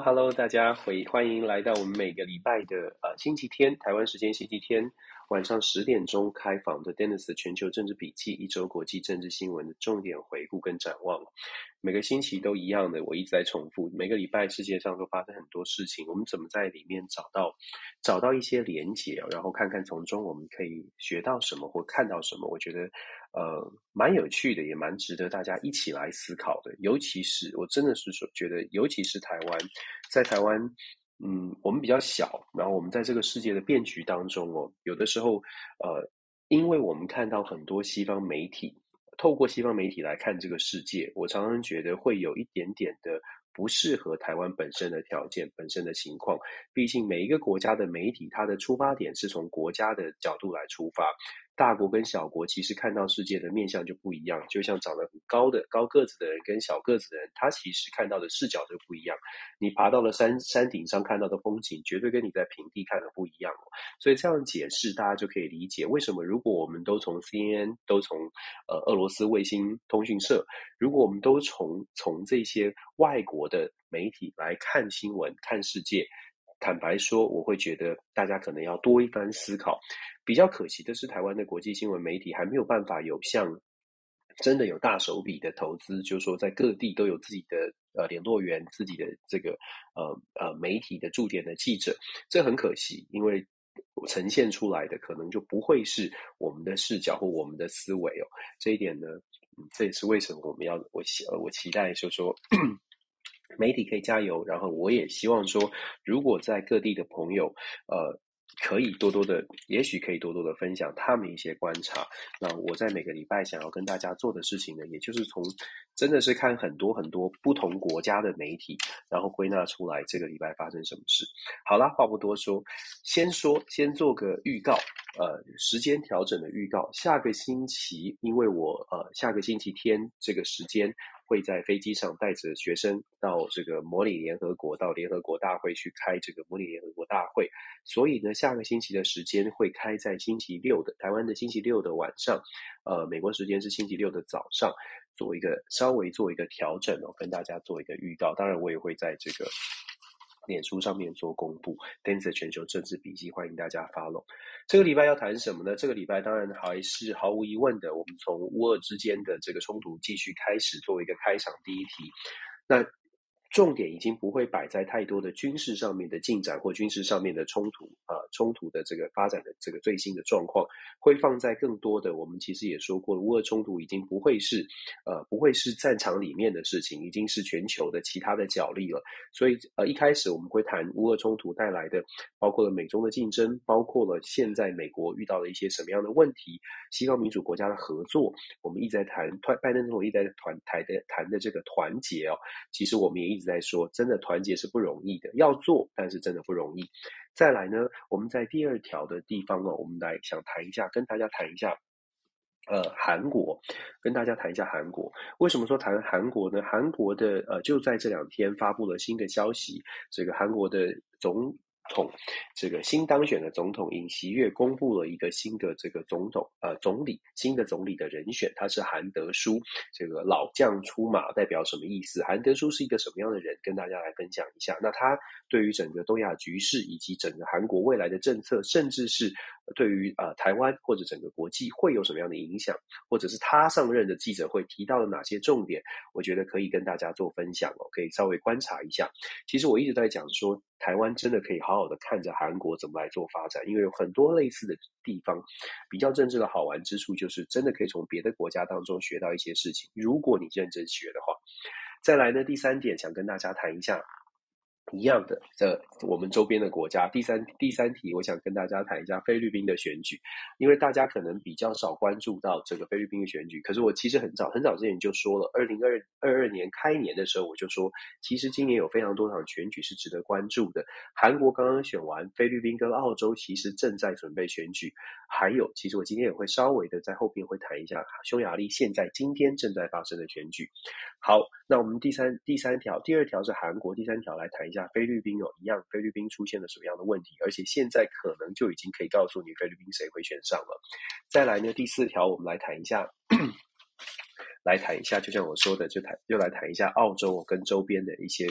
Hello，大家回欢迎来到我们每个礼拜的呃星期天，台湾时间星期天晚上十点钟开房的 Dennis 全球政治笔记，一周国际政治新闻的重点回顾跟展望。每个星期都一样的，我一直在重复。每个礼拜世界上都发生很多事情，我们怎么在里面找到找到一些连结，然后看看从中我们可以学到什么或看到什么？我觉得呃蛮有趣的，也蛮值得大家一起来思考的。尤其是我真的是说觉得，尤其是台湾，在台湾，嗯，我们比较小，然后我们在这个世界的变局当中哦，有的时候呃，因为我们看到很多西方媒体。透过西方媒体来看这个世界，我常常觉得会有一点点的不适合台湾本身的条件、本身的情况。毕竟每一个国家的媒体，它的出发点是从国家的角度来出发。大国跟小国其实看到世界的面向就不一样，就像长得很高的高个子的人跟小个子的人，他其实看到的视角就不一样。你爬到了山山顶上看到的风景，绝对跟你在平地看的不一样。所以这样解释，大家就可以理解为什么如果我们都从 CNN，都从呃俄罗斯卫星通讯社，如果我们都从从这些外国的媒体来看新闻、看世界。坦白说，我会觉得大家可能要多一番思考。比较可惜的是，台湾的国际新闻媒体还没有办法有像真的有大手笔的投资，就是说在各地都有自己的呃联络员、自己的这个呃呃媒体的驻点的记者，这很可惜，因为呈现出来的可能就不会是我们的视角或我们的思维哦。这一点呢，嗯，这也是为什么我们要我期我期待就是说。媒体可以加油，然后我也希望说，如果在各地的朋友，呃，可以多多的，也许可以多多的分享他们一些观察。那我在每个礼拜想要跟大家做的事情呢，也就是从真的是看很多很多不同国家的媒体，然后归纳出来这个礼拜发生什么事。好啦，话不多说，先说先做个预告，呃，时间调整的预告。下个星期，因为我呃下个星期天这个时间。会在飞机上带着学生到这个模拟联合国，到联合国大会去开这个模拟联合国大会。所以呢，下个星期的时间会开在星期六的台湾的星期六的晚上，呃，美国时间是星期六的早上，做一个稍微做一个调整哦，跟大家做一个预告。当然，我也会在这个。脸书上面做公布跟着全球政治笔记，欢迎大家 follow。这个礼拜要谈什么呢？这个礼拜当然还是毫无疑问的，我们从乌俄之间的这个冲突继续开始，作为一个开场第一题。那重点已经不会摆在太多的军事上面的进展或军事上面的冲突啊，冲突的这个发展的这个最新的状况，会放在更多的。我们其实也说过了，乌俄冲突已经不会是呃不会是战场里面的事情，已经是全球的其他的角力了。所以呃一开始我们会谈乌俄冲突带来的，包括了美中的竞争，包括了现在美国遇到了一些什么样的问题，西方民主国家的合作，我们一直在谈，拜登总统一直在谈谈的谈的这个团结哦，其实我们也一。直在说，真的团结是不容易的，要做，但是真的不容易。再来呢，我们在第二条的地方呢，我们来想谈一下，跟大家谈一下，呃，韩国，跟大家谈一下韩国。为什么说谈韩国呢？韩国的呃，就在这两天发布了新的消息，这个韩国的总。统这个新当选的总统尹锡悦公布了一个新的这个总统呃总理新的总理的人选，他是韩德书。这个老将出马代表什么意思？韩德书是一个什么样的人？跟大家来分享一下。那他对于整个东亚局势以及整个韩国未来的政策，甚至是对于呃台湾或者整个国际会有什么样的影响？或者是他上任的记者会提到了哪些重点？我觉得可以跟大家做分享哦，可以稍微观察一下。其实我一直在讲说。台湾真的可以好好的看着韩国怎么来做发展，因为有很多类似的地方。比较政治的好玩之处就是，真的可以从别的国家当中学到一些事情。如果你认真学的话，再来呢，第三点想跟大家谈一下。一样的，这我们周边的国家。第三第三题，我想跟大家谈一下菲律宾的选举，因为大家可能比较少关注到这个菲律宾的选举。可是我其实很早很早之前就说了，二零二二二年开年的时候我就说，其实今年有非常多场选举是值得关注的。韩国刚刚选完，菲律宾跟澳洲其实正在准备选举，还有，其实我今天也会稍微的在后边会谈一下匈牙利现在今天正在发生的选举。好，那我们第三第三条，第二条是韩国，第三条来谈一下菲律宾哦，一样，菲律宾出现了什么样的问题？而且现在可能就已经可以告诉你菲律宾谁会选上了。再来呢，第四条我们来谈一下。来谈一下，就像我说的，就谈又来谈一下澳洲跟周边的一些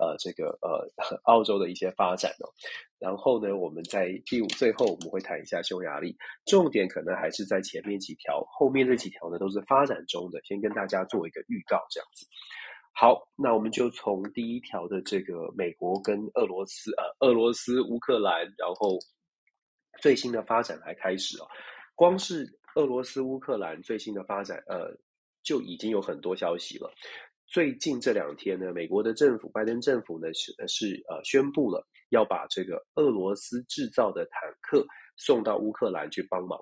呃这个呃澳洲的一些发展哦。然后呢，我们在第五最后我们会谈一下匈牙利，重点可能还是在前面几条，后面这几条呢都是发展中的，先跟大家做一个预告这样子。好，那我们就从第一条的这个美国跟俄罗斯呃俄罗斯乌克兰，然后最新的发展来开始哦。光是俄罗斯乌克兰最新的发展，呃，就已经有很多消息了。最近这两天呢，美国的政府拜登政府呢是是呃宣布了。要把这个俄罗斯制造的坦克送到乌克兰去帮忙。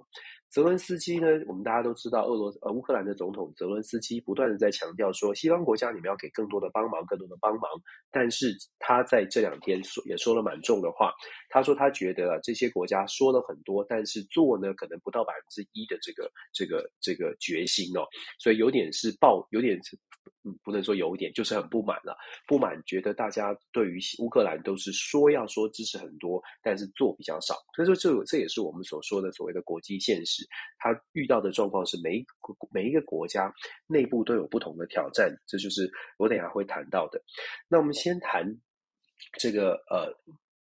泽伦斯基呢，我们大家都知道，俄罗呃乌克兰的总统泽伦斯基不断的在强调说，西方国家你们要给更多的帮忙，更多的帮忙。但是他在这两天说也说了蛮重的话，他说他觉得这些国家说了很多，但是做呢可能不到百分之一的这个这个这个决心哦，所以有点是爆，有点是。嗯，不能说有一点，就是很不满了。不满，觉得大家对于乌克兰都是说要说支持很多，但是做比较少。所以说，这这也是我们所说的所谓的国际现实。他遇到的状况是每每一个国家内部都有不同的挑战，这就是我等下会谈到的。那我们先谈这个呃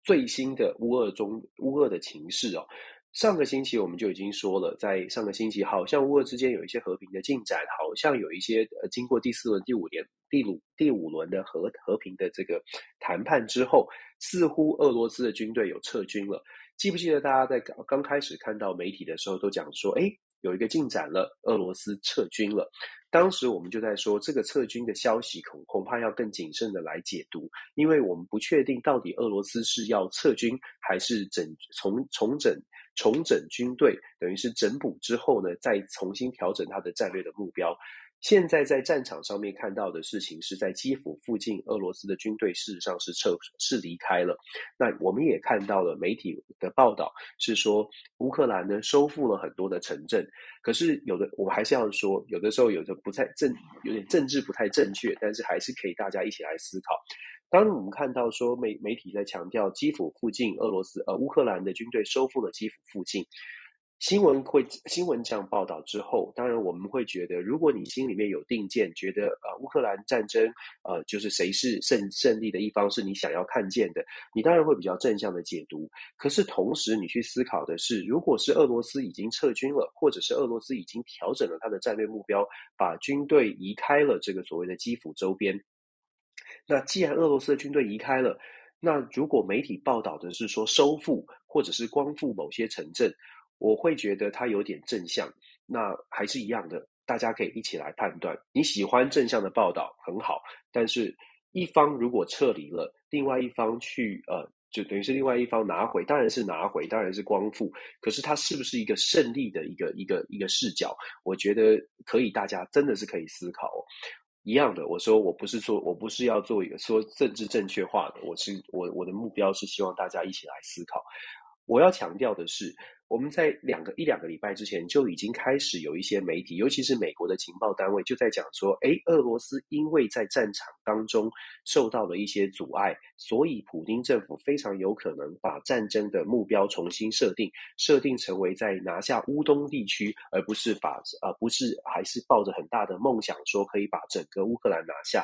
最新的乌俄中乌俄的情势哦。上个星期我们就已经说了，在上个星期好像乌俄之间有一些和平的进展，好像有一些呃经过第四轮、第五轮、第五第五轮的和和平的这个谈判之后，似乎俄罗斯的军队有撤军了。记不记得大家在刚刚开始看到媒体的时候都讲说，哎，有一个进展了，俄罗斯撤军了。当时我们就在说，这个撤军的消息恐恐怕要更谨慎的来解读，因为我们不确定到底俄罗斯是要撤军还是整重重整。重整军队，等于是整补之后呢，再重新调整他的战略的目标。现在在战场上面看到的事情是在基辅附近，俄罗斯的军队事实上是撤是离开了。那我们也看到了媒体的报道，是说乌克兰呢收复了很多的城镇。可是有的我们还是要说，有的时候有的不太正，有点政治不太正确，但是还是可以大家一起来思考。当我们看到说媒媒体在强调基辅附近俄罗斯呃乌克兰的军队收复了基辅附近，新闻会新闻这样报道之后，当然我们会觉得，如果你心里面有定见，觉得呃乌克兰战争呃就是谁是胜胜利的一方是你想要看见的，你当然会比较正向的解读。可是同时你去思考的是，如果是俄罗斯已经撤军了，或者是俄罗斯已经调整了他的战略目标，把军队移开了这个所谓的基辅周边。那既然俄罗斯的军队移开了，那如果媒体报道的是说收复或者是光复某些城镇，我会觉得它有点正向。那还是一样的，大家可以一起来判断。你喜欢正向的报道很好，但是一方如果撤离了，另外一方去呃，就等于是另外一方拿回，当然是拿回，当然是光复。可是它是不是一个胜利的一个一个一个视角？我觉得可以，大家真的是可以思考哦。一样的，我说我不是说，我不是要做一个说政治正确化的，我是我我的目标是希望大家一起来思考。我要强调的是，我们在两个一两个礼拜之前就已经开始有一些媒体，尤其是美国的情报单位，就在讲说，诶，俄罗斯因为在战场当中受到了一些阻碍，所以普丁政府非常有可能把战争的目标重新设定，设定成为在拿下乌东地区，而不是把呃不是还是抱着很大的梦想说可以把整个乌克兰拿下。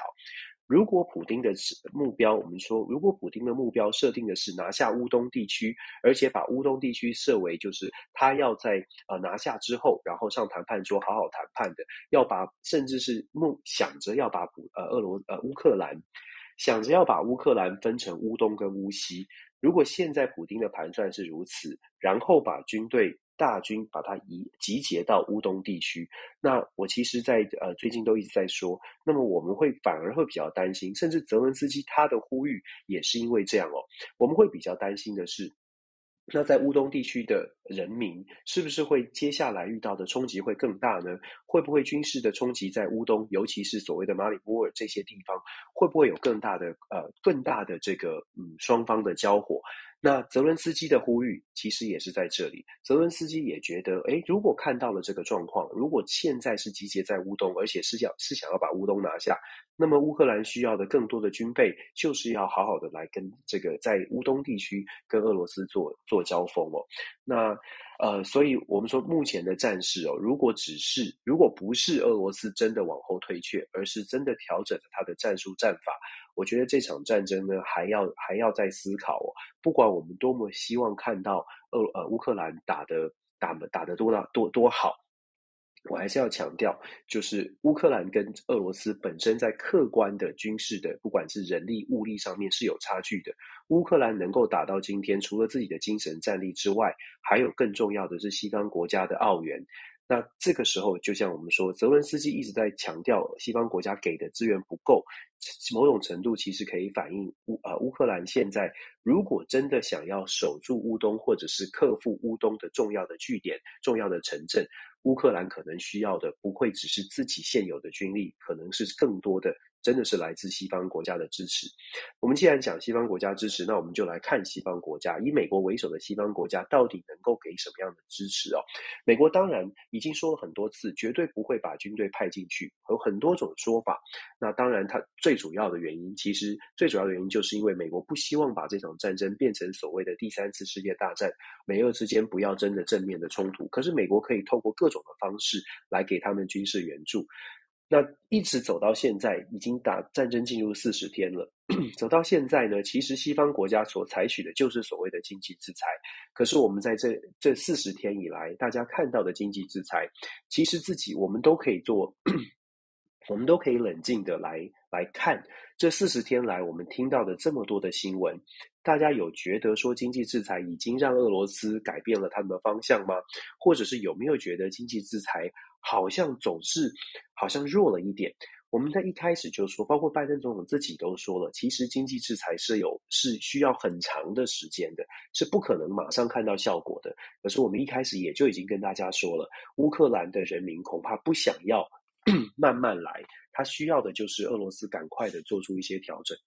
如果普丁的目标，我们说，如果普丁的目标设定的是拿下乌东地区，而且把乌东地区设为就是他要在呃拿下之后，然后上谈判桌好好谈判的，要把甚至是梦想着要把普呃俄罗呃乌克兰想着要把乌克兰分成乌东跟乌西。如果现在普丁的盘算是如此，然后把军队。大军把它移集结到乌东地区，那我其实在，呃最近都一直在说，那么我们会反而会比较担心，甚至泽伦斯基他的呼吁也是因为这样哦，我们会比较担心的是，那在乌东地区的人民是不是会接下来遇到的冲击会更大呢？会不会军事的冲击在乌东，尤其是所谓的马里波尔这些地方，会不会有更大的呃更大的这个嗯双方的交火？那泽伦斯基的呼吁其实也是在这里。泽伦斯基也觉得，诶，如果看到了这个状况，如果现在是集结在乌东，而且是想是想要把乌东拿下，那么乌克兰需要的更多的军备，就是要好好的来跟这个在乌东地区跟俄罗斯做做交锋哦。那呃，所以我们说目前的战事哦，如果只是如果不是俄罗斯真的往后退却，而是真的调整了他的战术战法，我觉得这场战争呢还要还要再思考哦。不管我们多么希望看到俄呃乌克兰打得打打得多大多多好。我还是要强调，就是乌克兰跟俄罗斯本身在客观的军事的，不管是人力物力上面是有差距的。乌克兰能够打到今天，除了自己的精神战力之外，还有更重要的是西方国家的奥援。那这个时候，就像我们说，泽伦斯基一直在强调西方国家给的资源不够，某种程度其实可以反映乌呃乌克兰现在如果真的想要守住乌东，或者是克服乌东的重要的据点、重要的城镇。乌克兰可能需要的不会只是自己现有的军力，可能是更多的，真的是来自西方国家的支持。我们既然讲西方国家支持，那我们就来看西方国家，以美国为首的西方国家到底能够给什么样的支持哦？美国当然已经说了很多次，绝对不会把军队派进去，有很多种说法。那当然，它最主要的原因，其实最主要的原因就是因为美国不希望把这场战争变成所谓的第三次世界大战，美俄之间不要真的正面的冲突。可是美国可以透过各种的方式来给他们军事援助。那一直走到现在，已经打战争进入四十天了。走到现在呢，其实西方国家所采取的就是所谓的经济制裁。可是我们在这这四十天以来，大家看到的经济制裁，其实自己我们都可以做，我们都可以冷静的来来看这四十天来我们听到的这么多的新闻。大家有觉得说经济制裁已经让俄罗斯改变了他们的方向吗？或者是有没有觉得经济制裁？好像总是好像弱了一点。我们在一开始就说，包括拜登总统自己都说了，其实经济制裁是有是需要很长的时间的，是不可能马上看到效果的。可是我们一开始也就已经跟大家说了，乌克兰的人民恐怕不想要 慢慢来，他需要的就是俄罗斯赶快的做出一些调整。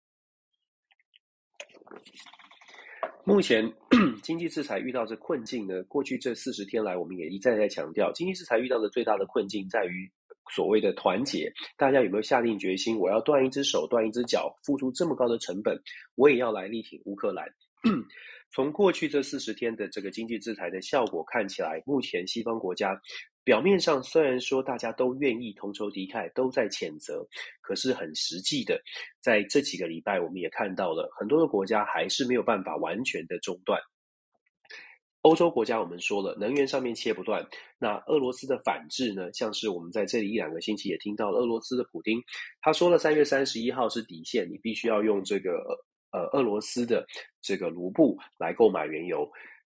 目前 经济制裁遇到这困境呢，过去这四十天来，我们也一再在强调，经济制裁遇到的最大的困境在于所谓的团结。大家有没有下定决心，我要断一只手、断一只脚，付出这么高的成本，我也要来力挺乌克兰？从过去这四十天的这个经济制裁的效果看起来，目前西方国家。表面上虽然说大家都愿意同仇敌忾，都在谴责，可是很实际的，在这几个礼拜，我们也看到了很多的国家还是没有办法完全的中断。欧洲国家我们说了，能源上面切不断。那俄罗斯的反制呢？像是我们在这里一两个星期也听到了俄罗斯的普丁，他说了三月三十一号是底线，你必须要用这个呃俄罗斯的这个卢布来购买原油。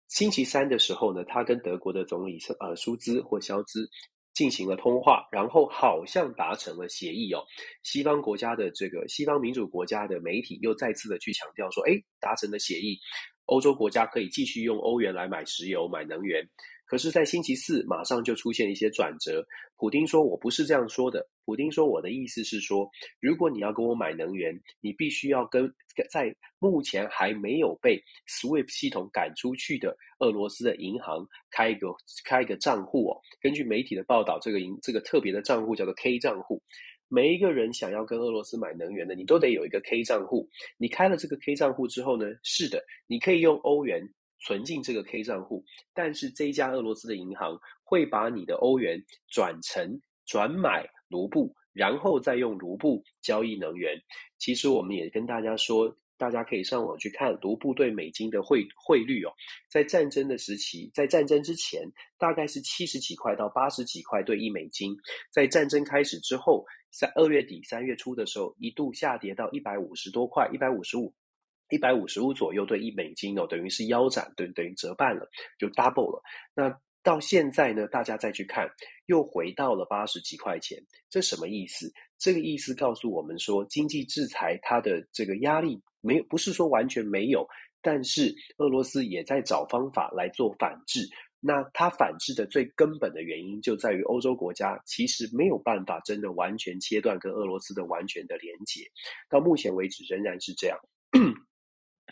星期三的时候呢，他跟德国的总理呃舒兹或肖兹进行了通话，然后好像达成了协议哦。西方国家的这个西方民主国家的媒体又再次的去强调说，哎，达成了协议，欧洲国家可以继续用欧元来买石油、买能源。可是，在星期四马上就出现一些转折。普丁说：“我不是这样说的。”普丁说：“我的意思是说，如果你要跟我买能源，你必须要跟在目前还没有被 SWIFT 系统赶出去的俄罗斯的银行开一个开一个账户哦。根据媒体的报道，这个银这个特别的账户叫做 K 账户。每一个人想要跟俄罗斯买能源的，你都得有一个 K 账户。你开了这个 K 账户之后呢，是的，你可以用欧元。”存进这个 K 账户，但是这家俄罗斯的银行会把你的欧元转成转买卢布，然后再用卢布交易能源。其实我们也跟大家说，大家可以上网去看卢布对美金的汇汇率哦。在战争的时期，在战争之前，大概是七十几块到八十几块兑一美金。在战争开始之后，在二月底三月初的时候，一度下跌到一百五十多块，一百五十五。一百五十五左右兑一美金哦，等于是腰斩，等等于折半了，就 double 了。那到现在呢，大家再去看，又回到了八十几块钱，这什么意思？这个意思告诉我们说，经济制裁它的这个压力没有，不是说完全没有，但是俄罗斯也在找方法来做反制。那它反制的最根本的原因就在于欧洲国家其实没有办法真的完全切断跟俄罗斯的完全的连结，到目前为止仍然是这样。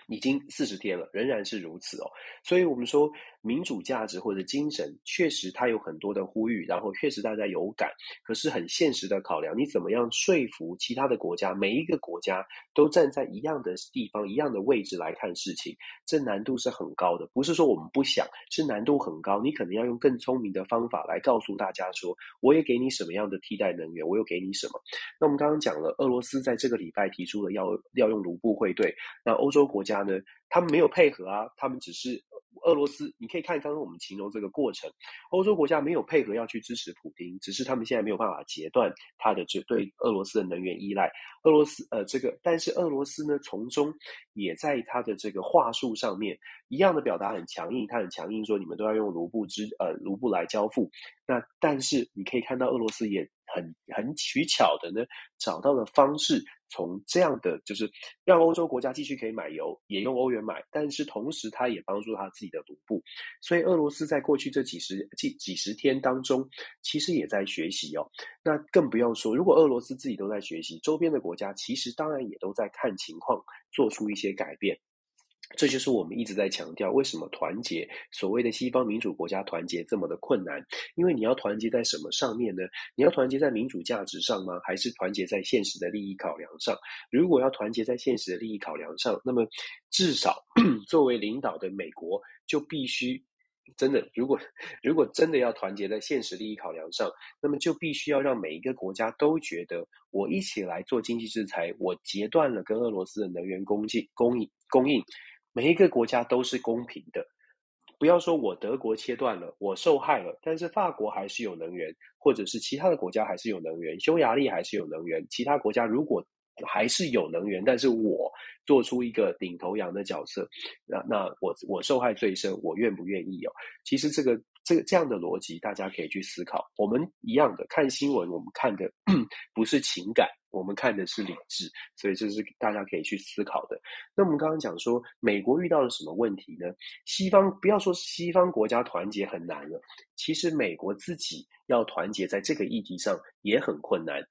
已经四十天了，仍然是如此哦。所以，我们说民主价值或者精神，确实它有很多的呼吁，然后确实大家有感。可是，很现实的考量，你怎么样说服其他的国家，每一个国家都站在一样的地方、一样的位置来看事情，这难度是很高的。不是说我们不想，是难度很高。你可能要用更聪明的方法来告诉大家说，我也给你什么样的替代能源，我又给你什么。那我们刚刚讲了，俄罗斯在这个礼拜提出了要要用卢布汇兑，那欧洲国家呢？他们没有配合啊，他们只是俄罗斯。你可以看刚刚我们形容这个过程，欧洲国家没有配合要去支持普丁，只是他们现在没有办法截断他的这对俄罗斯的能源依赖。俄罗斯呃，这个但是俄罗斯呢，从中也在他的这个话术上面一样的表达很强硬，他很强硬说你们都要用卢布支呃卢布来交付。那但是你可以看到俄罗斯也很很取巧的呢，找到了方式。从这样的就是让欧洲国家继续可以买油，也用欧元买，但是同时它也帮助他自己的卢布。所以俄罗斯在过去这几十几几十天当中，其实也在学习哦。那更不用说，如果俄罗斯自己都在学习，周边的国家其实当然也都在看情况，做出一些改变。这就是我们一直在强调，为什么团结所谓的西方民主国家团结这么的困难？因为你要团结在什么上面呢？你要团结在民主价值上吗？还是团结在现实的利益考量上？如果要团结在现实的利益考量上，那么至少 作为领导的美国就必须真的，如果如果真的要团结在现实利益考量上，那么就必须要让每一个国家都觉得，我一起来做经济制裁，我截断了跟俄罗斯的能源供给供应供应。每一个国家都是公平的，不要说我德国切断了，我受害了，但是法国还是有能源，或者是其他的国家还是有能源，匈牙利还是有能源，其他国家如果还是有能源，但是我做出一个领头羊的角色，那那我我受害最深，我愿不愿意哦？其实这个。这个这样的逻辑，大家可以去思考。我们一样的看新闻，我们看的 不是情感，我们看的是理智，所以这是大家可以去思考的。那我们刚刚讲说，美国遇到了什么问题呢？西方不要说西方国家团结很难了，其实美国自己要团结在这个议题上也很困难。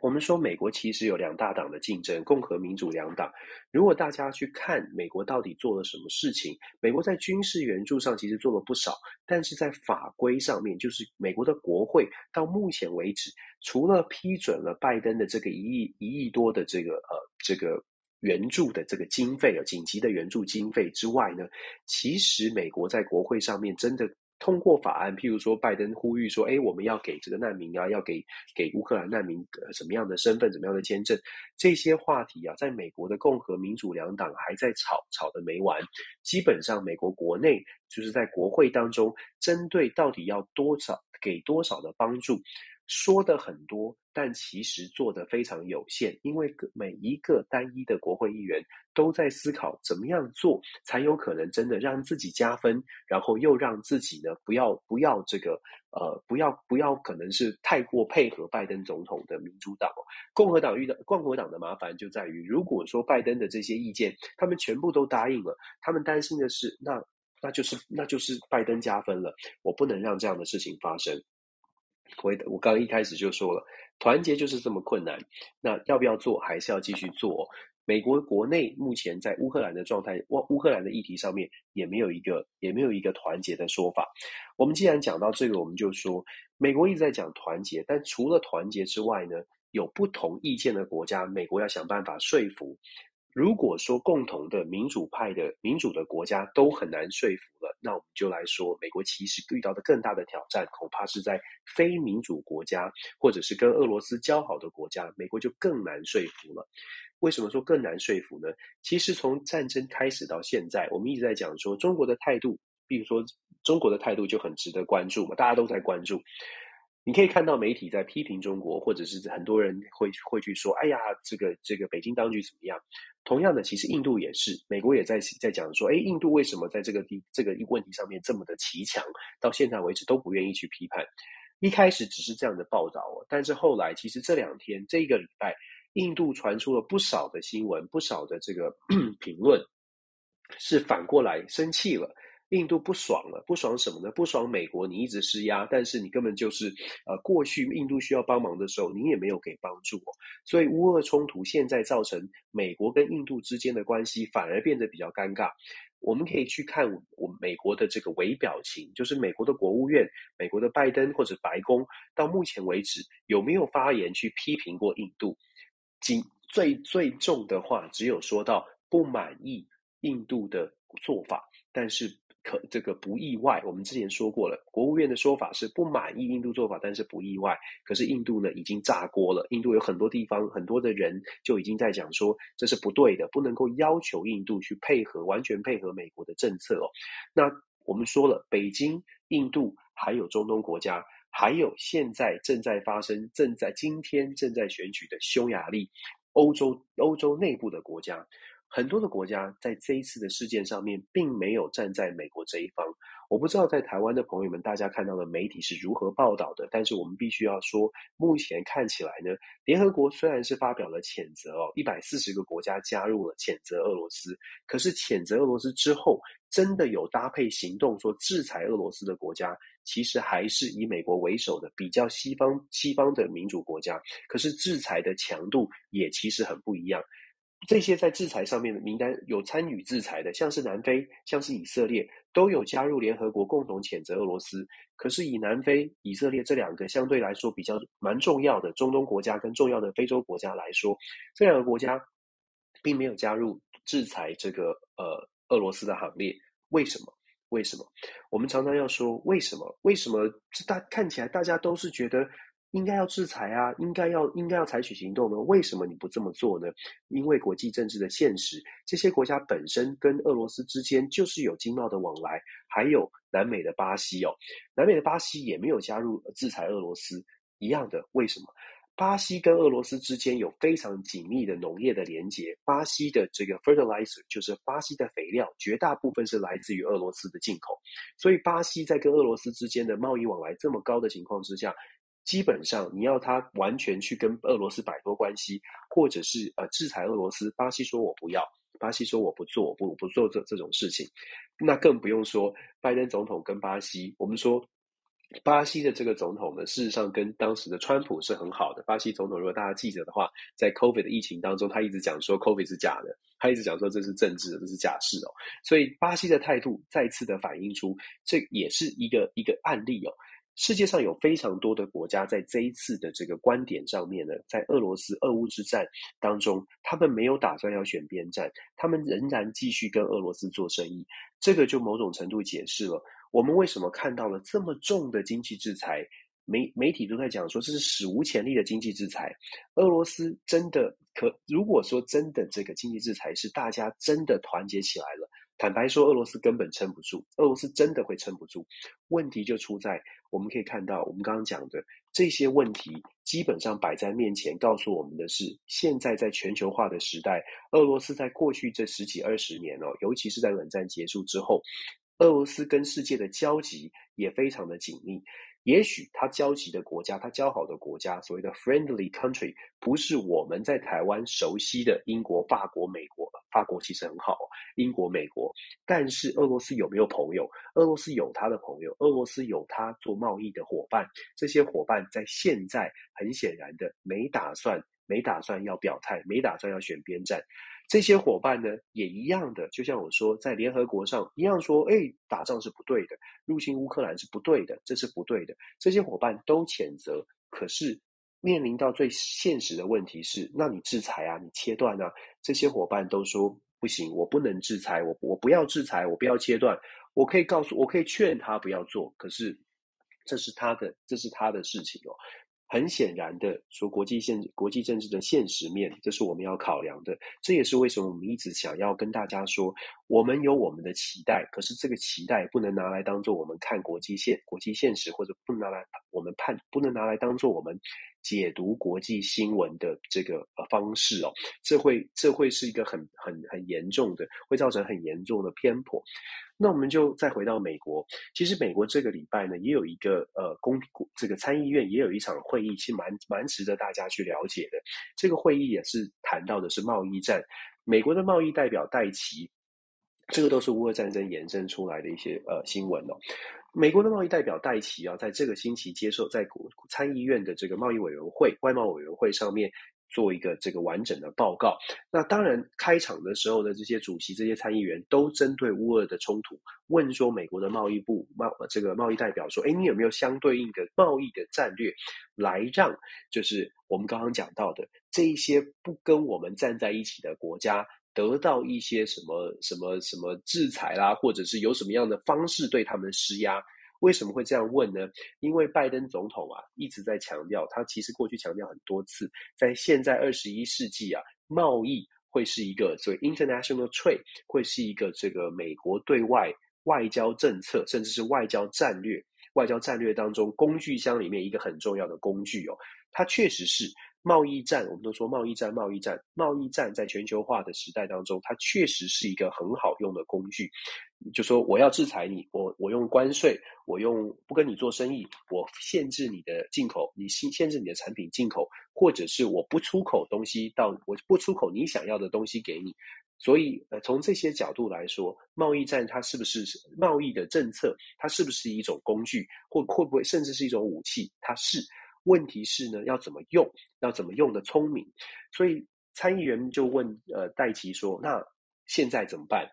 我们说，美国其实有两大党的竞争，共和民主两党。如果大家去看美国到底做了什么事情，美国在军事援助上其实做了不少，但是在法规上面，就是美国的国会到目前为止，除了批准了拜登的这个一亿一亿多的这个呃这个援助的这个经费啊，紧急的援助经费之外呢，其实美国在国会上面真的。通过法案，譬如说，拜登呼吁说：“哎，我们要给这个难民啊，要给给乌克兰难民什么样的身份、怎么样的签证？”这些话题啊，在美国的共和民主两党还在吵，吵的没完。基本上，美国国内就是在国会当中，针对到底要多少给多少的帮助。说的很多，但其实做的非常有限，因为每一个单一的国会议员都在思考怎么样做才有可能真的让自己加分，然后又让自己呢不要不要这个呃不要不要可能是太过配合拜登总统的民主党。共和党遇到共和党的麻烦就在于，如果说拜登的这些意见他们全部都答应了，他们担心的是那那就是那就是拜登加分了，我不能让这样的事情发生。我我刚刚一开始就说了，团结就是这么困难。那要不要做，还是要继续做？美国国内目前在乌克兰的状态，乌乌克兰的议题上面也没有一个也没有一个团结的说法。我们既然讲到这个，我们就说，美国一直在讲团结，但除了团结之外呢，有不同意见的国家，美国要想办法说服。如果说共同的民主派的民主的国家都很难说服了，那我们就来说，美国其实遇到的更大的挑战，恐怕是在非民主国家，或者是跟俄罗斯交好的国家，美国就更难说服了。为什么说更难说服呢？其实从战争开始到现在，我们一直在讲说中国的态度，比如说中国的态度就很值得关注嘛，大家都在关注。你可以看到媒体在批评中国，或者是很多人会会去说：“哎呀，这个这个北京当局怎么样？”同样的，其实印度也是，美国也在在讲说：“哎，印度为什么在这个地这个问题上面这么的奇强？到现在为止都不愿意去批判。”一开始只是这样的报道哦，但是后来其实这两天这个礼拜，印度传出了不少的新闻，不少的这个 评论，是反过来生气了。印度不爽了，不爽什么呢？不爽美国，你一直施压，但是你根本就是呃，过去印度需要帮忙的时候，你也没有给帮助。所以乌俄冲突现在造成美国跟印度之间的关系反而变得比较尴尬。我们可以去看我美国的这个微表情，就是美国的国务院、美国的拜登或者白宫，到目前为止有没有发言去批评过印度？仅最最重的话，只有说到不满意印度的做法，但是。可这个不意外，我们之前说过了，国务院的说法是不满意印度做法，但是不意外。可是印度呢，已经炸锅了。印度有很多地方，很多的人就已经在讲说，这是不对的，不能够要求印度去配合，完全配合美国的政策哦。那我们说了，北京、印度，还有中东国家，还有现在正在发生、正在今天正在选举的匈牙利，欧洲欧洲内部的国家。很多的国家在这一次的事件上面，并没有站在美国这一方。我不知道在台湾的朋友们，大家看到的媒体是如何报道的。但是我们必须要说，目前看起来呢，联合国虽然是发表了谴责哦，一百四十个国家加入了谴责俄罗斯，可是谴责俄罗斯之后，真的有搭配行动说制裁俄罗斯的国家，其实还是以美国为首的比较西方西方的民主国家。可是制裁的强度也其实很不一样。这些在制裁上面的名单有参与制裁的，像是南非、像是以色列，都有加入联合国共同谴责俄罗斯。可是以南非、以色列这两个相对来说比较蛮重要的中东国家跟重要的非洲国家来说，这两个国家并没有加入制裁这个呃俄罗斯的行列。为什么？为什么？我们常常要说为什么？为什么？这大看起来大家都是觉得。应该要制裁啊，应该要应该要采取行动呢？为什么你不这么做呢？因为国际政治的现实，这些国家本身跟俄罗斯之间就是有经贸的往来，还有南美的巴西哦，南美的巴西也没有加入制裁俄罗斯，一样的，为什么？巴西跟俄罗斯之间有非常紧密的农业的连结，巴西的这个 fertilizer 就是巴西的肥料，绝大部分是来自于俄罗斯的进口，所以巴西在跟俄罗斯之间的贸易往来这么高的情况之下。基本上，你要他完全去跟俄罗斯摆脱关系，或者是呃制裁俄罗斯，巴西说我不要，巴西说我不做，不不做这这种事情，那更不用说拜登总统跟巴西。我们说巴西的这个总统呢，事实上跟当时的川普是很好的。巴西总统如果大家记得的话，在 COVID 的疫情当中，他一直讲说 COVID 是假的，他一直讲说这是政治，这是假事哦。所以巴西的态度再次的反映出，这也是一个一个案例哦。世界上有非常多的国家在这一次的这个观点上面呢，在俄罗斯俄乌之战当中，他们没有打算要选边站，他们仍然继续跟俄罗斯做生意。这个就某种程度解释了我们为什么看到了这么重的经济制裁，媒媒体都在讲说这是史无前例的经济制裁。俄罗斯真的可，如果说真的这个经济制裁是大家真的团结起来了。坦白说，俄罗斯根本撑不住，俄罗斯真的会撑不住。问题就出在，我们可以看到，我们刚刚讲的这些问题，基本上摆在面前，告诉我们的是，现在在全球化的时代，俄罗斯在过去这十几二十年哦，尤其是在冷战结束之后，俄罗斯跟世界的交集也非常的紧密。也许他交集的国家，他交好的国家，所谓的 friendly country，不是我们在台湾熟悉的英国、法国、美国。法国其实很好，英国、美国，但是俄罗斯有没有朋友？俄罗斯有他的朋友，俄罗斯有他做贸易的伙伴。这些伙伴在现在很显然的没打算，没打算要表态，没打算要选边站。这些伙伴呢，也一样的，就像我说，在联合国上一样说，哎，打仗是不对的，入侵乌克兰是不对的，这是不对的。这些伙伴都谴责，可是面临到最现实的问题是，那你制裁啊，你切断啊，这些伙伴都说不行，我不能制裁，我我不要制裁，我不要切断，我可以告诉，我可以劝他不要做，可是这是他的，这是他的事情哦。很显然的说，国际现国际政治的现实面，这是我们要考量的。这也是为什么我们一直想要跟大家说，我们有我们的期待，可是这个期待不能拿来当做我们看国际现国际现实，或者不能拿来我们判，不能拿来当做我们解读国际新闻的这个方式哦。这会这会是一个很很很严重的，会造成很严重的偏颇。那我们就再回到美国，其实美国这个礼拜呢，也有一个呃公这个参议院也有一场会议，其实蛮蛮值得大家去了解的。这个会议也是谈到的是贸易战，美国的贸易代表戴琪这个都是乌俄战争延伸出来的一些呃新闻哦。美国的贸易代表戴琪啊，在这个星期接受在国参议院的这个贸易委员会外贸委员会上面做一个这个完整的报告。那当然，开场的时候的这些主席、这些参议员都针对乌俄的冲突，问说美国的贸易部贸这个贸易代表说：“哎，你有没有相对应的贸易的战略，来让就是我们刚刚讲到的这一些不跟我们站在一起的国家？”得到一些什么什么什么制裁啦，或者是有什么样的方式对他们施压？为什么会这样问呢？因为拜登总统啊一直在强调，他其实过去强调很多次，在现在二十一世纪啊，贸易会是一个所谓 international trade，会是一个这个美国对外外交政策，甚至是外交战略、外交战略当中工具箱里面一个很重要的工具哦，它确实是。贸易战，我们都说贸易战，贸易战，贸易战，在全球化的时代当中，它确实是一个很好用的工具。就说我要制裁你，我我用关税，我用不跟你做生意，我限制你的进口，你限限制你的产品进口，或者是我不出口东西到，我不出口你想要的东西给你。所以，呃，从这些角度来说，贸易战它是不是贸易的政策？它是不是一种工具，或会不会甚至是一种武器？它是。问题是呢，要怎么用？要怎么用的聪明？所以参议员就问呃戴奇说：“那现在怎么办？”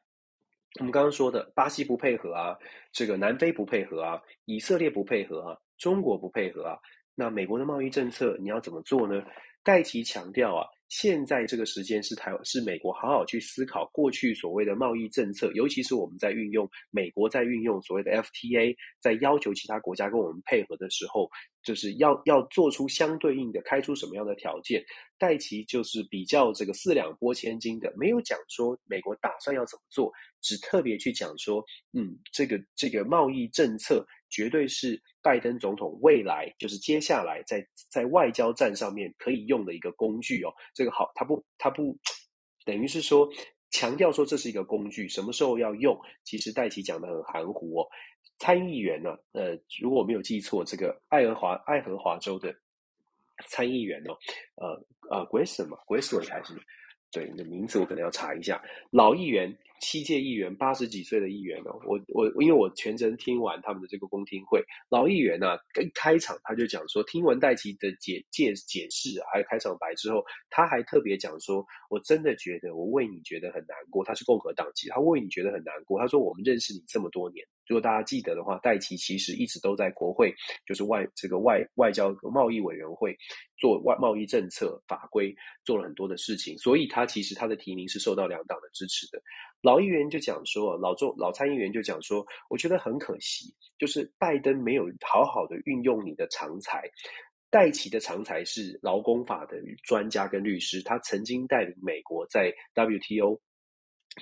我们刚刚说的，巴西不配合啊，这个南非不配合啊，以色列不配合啊，中国不配合啊，那美国的贸易政策你要怎么做呢？戴琪强调啊。现在这个时间是台是美国好好去思考过去所谓的贸易政策，尤其是我们在运用美国在运用所谓的 FTA，在要求其他国家跟我们配合的时候，就是要要做出相对应的开出什么样的条件。戴琪就是比较这个四两拨千斤的，没有讲说美国打算要怎么做，只特别去讲说，嗯，这个这个贸易政策绝对是。拜登总统未来就是接下来在在外交战上面可以用的一个工具哦，这个好，他不他不等于是说强调说这是一个工具，什么时候要用？其实戴琪讲的很含糊哦。参议员呢，呃，如果我没有记错，这个爱荷华爱荷华州的参议员哦，呃呃，Grayson 嘛 g r a s o n 还是对你的名字我可能要查一下，老议员。七届议员，八十几岁的议员哦，我我因为我全程听完他们的这个公听会，老议员啊，一开场他就讲说，听完戴琪的解解解释，还有开场白之后，他还特别讲说，我真的觉得我为你觉得很难过，他是共和党籍，他为你觉得很难过，他说我们认识你这么多年，如果大家记得的话，戴琪其实一直都在国会，就是外这个外外交贸易委员会做外贸易政策法规做了很多的事情，所以他其实他的提名是受到两党的支持的。老议员就讲说，老众老参议员就讲说，我觉得很可惜，就是拜登没有好好的运用你的长才。戴琪的长才是劳工法的专家跟律师，他曾经带领美国在 WTO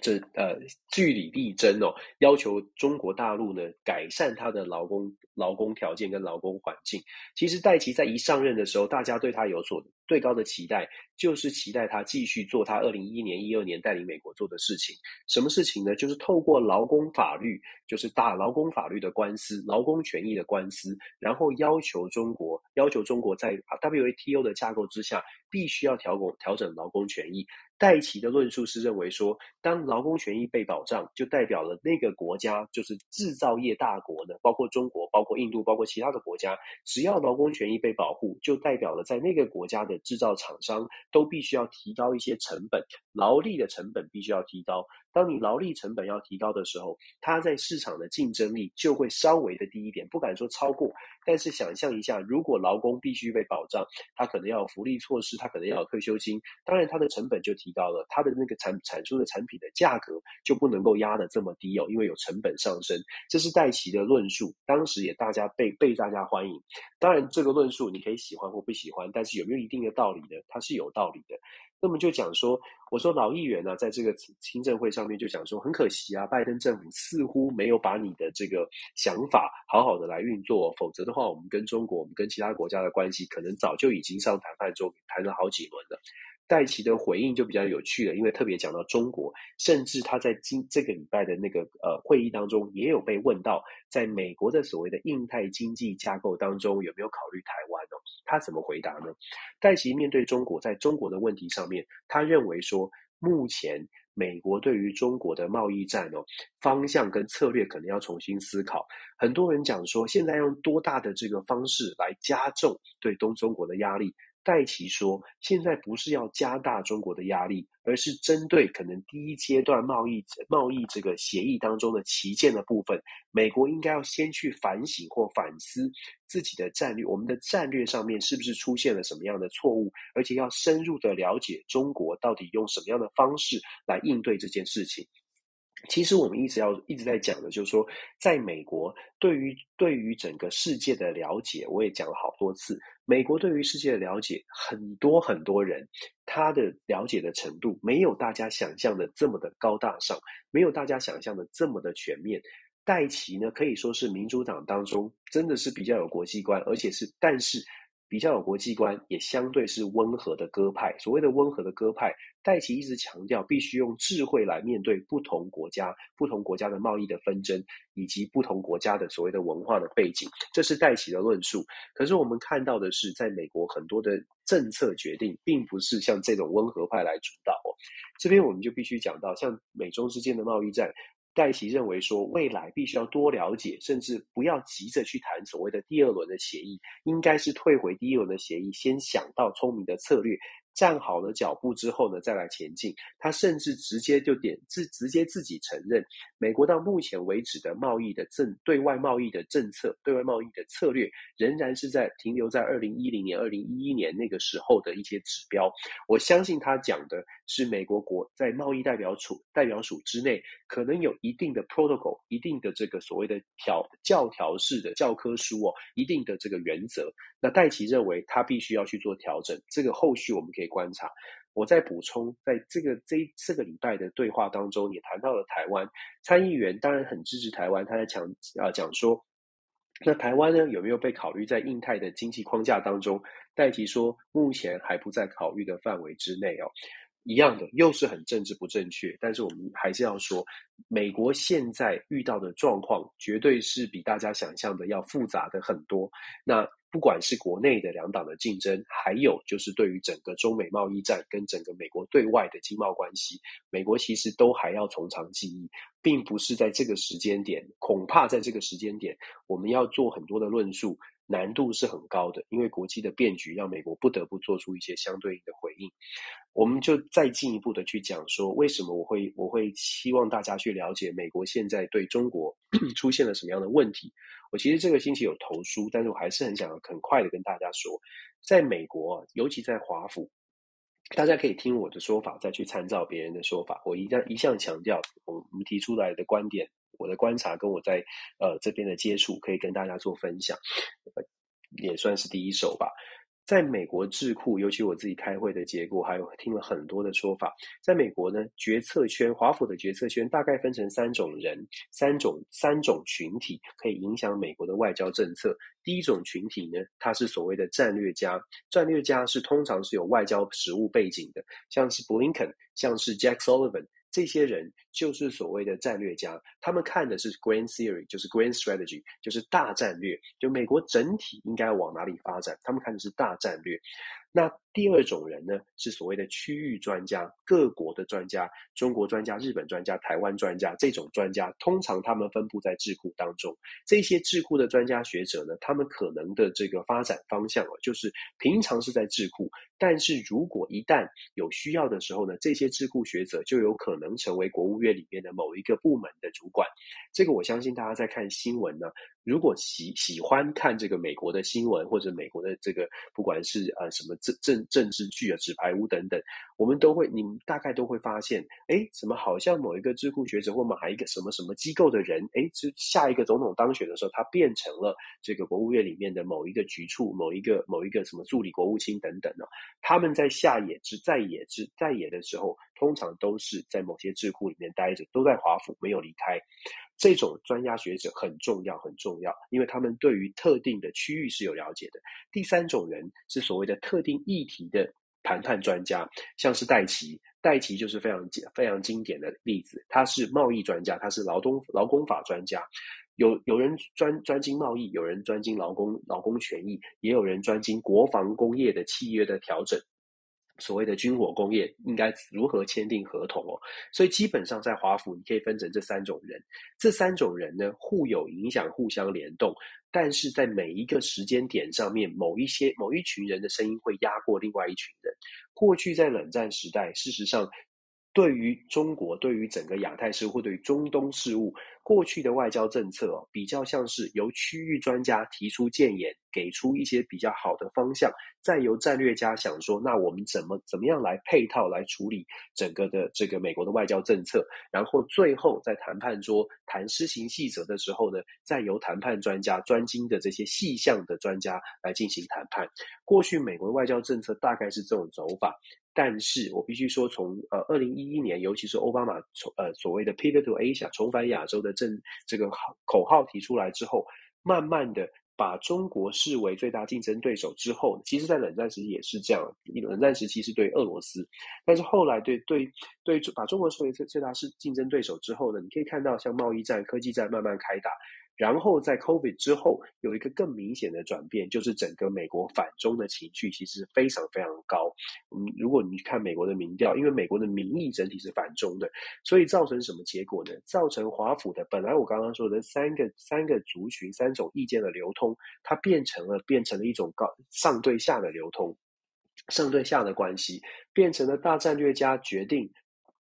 这呃据理力争哦，要求中国大陆呢改善他的劳工劳工条件跟劳工环境。其实戴琪在一上任的时候，大家对他有所最高的期待。就是期待他继续做他二零一一年、一二年带领美国做的事情。什么事情呢？就是透过劳工法律，就是打劳工法律的官司、劳工权益的官司，然后要求中国，要求中国在 WTO 的架构之下，必须要调整调整劳工权益。戴琪的论述是认为说，当劳工权益被保障，就代表了那个国家就是制造业大国呢，包括中国、包括印度、包括其他的国家，只要劳工权益被保护，就代表了在那个国家的制造厂商。都必须要提高一些成本，劳力的成本必须要提高。当你劳力成本要提高的时候，它在市场的竞争力就会稍微的低一点，不敢说超过。但是想象一下，如果劳工必须被保障，他可能要有福利措施，他可能要有退休金，当然他的成本就提高了，他的那个产产出的产品的价格就不能够压得这么低哦，因为有成本上升。这是戴琪的论述，当时也大家被被大家欢迎。当然，这个论述你可以喜欢或不喜欢，但是有没有一定的道理的？它是有道理的。那么就讲说，我说老议员呢、在这个听证会上面就讲说，很可惜啊，拜登政府似乎没有把你的这个想法好好的来运作，否则的话，我们跟中国，我们跟其他国家的关系，可能早就已经上谈判桌谈了好几轮了。戴奇的回应就比较有趣了，因为特别讲到中国，甚至他在今这个礼拜的那个呃会议当中，也有被问到，在美国的所谓的印太经济架构当中，有没有考虑台湾呢？他怎么回答呢？戴奇面对中国，在中国的问题上面，他认为说，目前美国对于中国的贸易战哦，方向跟策略可能要重新思考。很多人讲说，现在用多大的这个方式来加重对东中国的压力？戴琪说：“现在不是要加大中国的压力，而是针对可能第一阶段贸易贸易这个协议当中的旗舰的部分，美国应该要先去反省或反思自己的战略，我们的战略上面是不是出现了什么样的错误，而且要深入的了解中国到底用什么样的方式来应对这件事情。”其实我们一直要一直在讲的，就是说，在美国对于对于整个世界的了解，我也讲了好多次。美国对于世界的了解，很多很多人他的了解的程度，没有大家想象的这么的高大上，没有大家想象的这么的全面。戴琪呢，可以说是民主党当中真的是比较有国际观，而且是但是。比较有国际观，也相对是温和的鸽派。所谓的温和的鸽派，戴琪一直强调必须用智慧来面对不同国家、不同国家的贸易的纷争，以及不同国家的所谓的文化的背景。这是戴琪的论述。可是我们看到的是，在美国很多的政策决定，并不是像这种温和派来主导哦。这边我们就必须讲到，像美中之间的贸易战。盖奇认为说，未来必须要多了解，甚至不要急着去谈所谓的第二轮的协议，应该是退回第一轮的协议，先想到聪明的策略。站好了脚步之后呢，再来前进。他甚至直接就点自直接自己承认，美国到目前为止的贸易的政对外贸易的政策、对外贸易的策略，仍然是在停留在二零一零年、二零一一年那个时候的一些指标。我相信他讲的是美国国在贸易代表处代表署之内，可能有一定的 protocol、一定的这个所谓的条教条式的教科书哦，一定的这个原则。那戴琪认为他必须要去做调整，这个后续我们可以。观察，我再补充，在这个这这个礼拜的对话当中，也谈到了台湾参议员，当然很支持台湾。他在讲啊讲说，那台湾呢有没有被考虑在印太的经济框架当中？戴琪说，目前还不在考虑的范围之内哦。一样的，又是很政治不正确，但是我们还是要说，美国现在遇到的状况，绝对是比大家想象的要复杂的很多。那不管是国内的两党的竞争，还有就是对于整个中美贸易战跟整个美国对外的经贸关系，美国其实都还要从长计议，并不是在这个时间点，恐怕在这个时间点，我们要做很多的论述，难度是很高的，因为国际的变局让美国不得不做出一些相对应的回应。我们就再进一步的去讲说，为什么我会我会希望大家去了解美国现在对中国 出现了什么样的问题。我其实这个星期有投书，但是我还是很想要很快的跟大家说，在美国，尤其在华府，大家可以听我的说法，再去参照别人的说法。我一向一向强调，我们提出来的观点，我的观察跟我在呃这边的接触，可以跟大家做分享，也算是第一手吧。在美国智库，尤其我自己开会的结果，还有听了很多的说法。在美国呢，决策圈，华府的决策圈大概分成三种人，三种三种群体可以影响美国的外交政策。第一种群体呢，他是所谓的战略家，战略家是通常是有外交实务背景的，像是布林肯，像是 Jack Sullivan。这些人就是所谓的战略家，他们看的是 grand theory，就是 grand strategy，就是大战略，就美国整体应该往哪里发展，他们看的是大战略。那第二种人呢，是所谓的区域专家，各国的专家，中国专家、日本专家、台湾专家，这种专家通常他们分布在智库当中。这些智库的专家学者呢，他们可能的这个发展方向啊，就是平常是在智库，但是如果一旦有需要的时候呢，这些智库学者就有可能成为国务院里面的某一个部门的主管。这个我相信大家在看新闻呢。如果喜喜欢看这个美国的新闻，或者美国的这个不管是呃什么政政政治剧啊、纸牌屋等等，我们都会，你们大概都会发现，哎，怎么好像某一个智库学者或某一个什么什么机构的人，哎，就下一个总统当选的时候，他变成了这个国务院里面的某一个局处、某一个某一个什么助理国务卿等等呢？他们在下野之在野之在野的时候，通常都是在某些智库里面待着，都在华府没有离开。这种专家学者很重要，很重要，因为他们对于特定的区域是有了解的。第三种人是所谓的特定议题的谈判专家，像是戴奇，戴奇就是非常非常经典的例子。他是贸易专家，他是劳动劳工法专家。有有人专专精贸易，有人专精劳工劳工权益，也有人专精国防工业的契约的调整。所谓的军火工业应该如何签订合同哦，所以基本上在华府你可以分成这三种人，这三种人呢互有影响，互相联动，但是在每一个时间点上面，某一些某一群人的声音会压过另外一群人。过去在冷战时代，事实上。对于中国，对于整个亚太事务或对于中东事务，过去的外交政策哦，比较像是由区域专家提出建言，给出一些比较好的方向，再由战略家想说，那我们怎么怎么样来配套来处理整个的这个美国的外交政策，然后最后在谈判桌谈施行细则的时候呢，再由谈判专家专精的这些细项的专家来进行谈判。过去美国的外交政策大概是这种走法。但是我必须说从，从呃二零一一年，尤其是奥巴马从呃所谓的 Pivot to Asia 重返亚洲的政这个口号提出来之后，慢慢的把中国视为最大竞争对手之后，其实，在冷战时期也是这样，冷战时期是对俄罗斯，但是后来对对对把中国视为最最大是竞争对手之后呢，你可以看到像贸易战、科技战慢慢开打。然后在 COVID 之后，有一个更明显的转变，就是整个美国反中的情绪其实非常非常高。嗯，如果你看美国的民调，因为美国的民意整体是反中的，所以造成什么结果呢？造成华府的本来我刚刚说的三个三个族群三种意见的流通，它变成了变成了一种高上对下的流通，上对下的关系，变成了大战略家决定。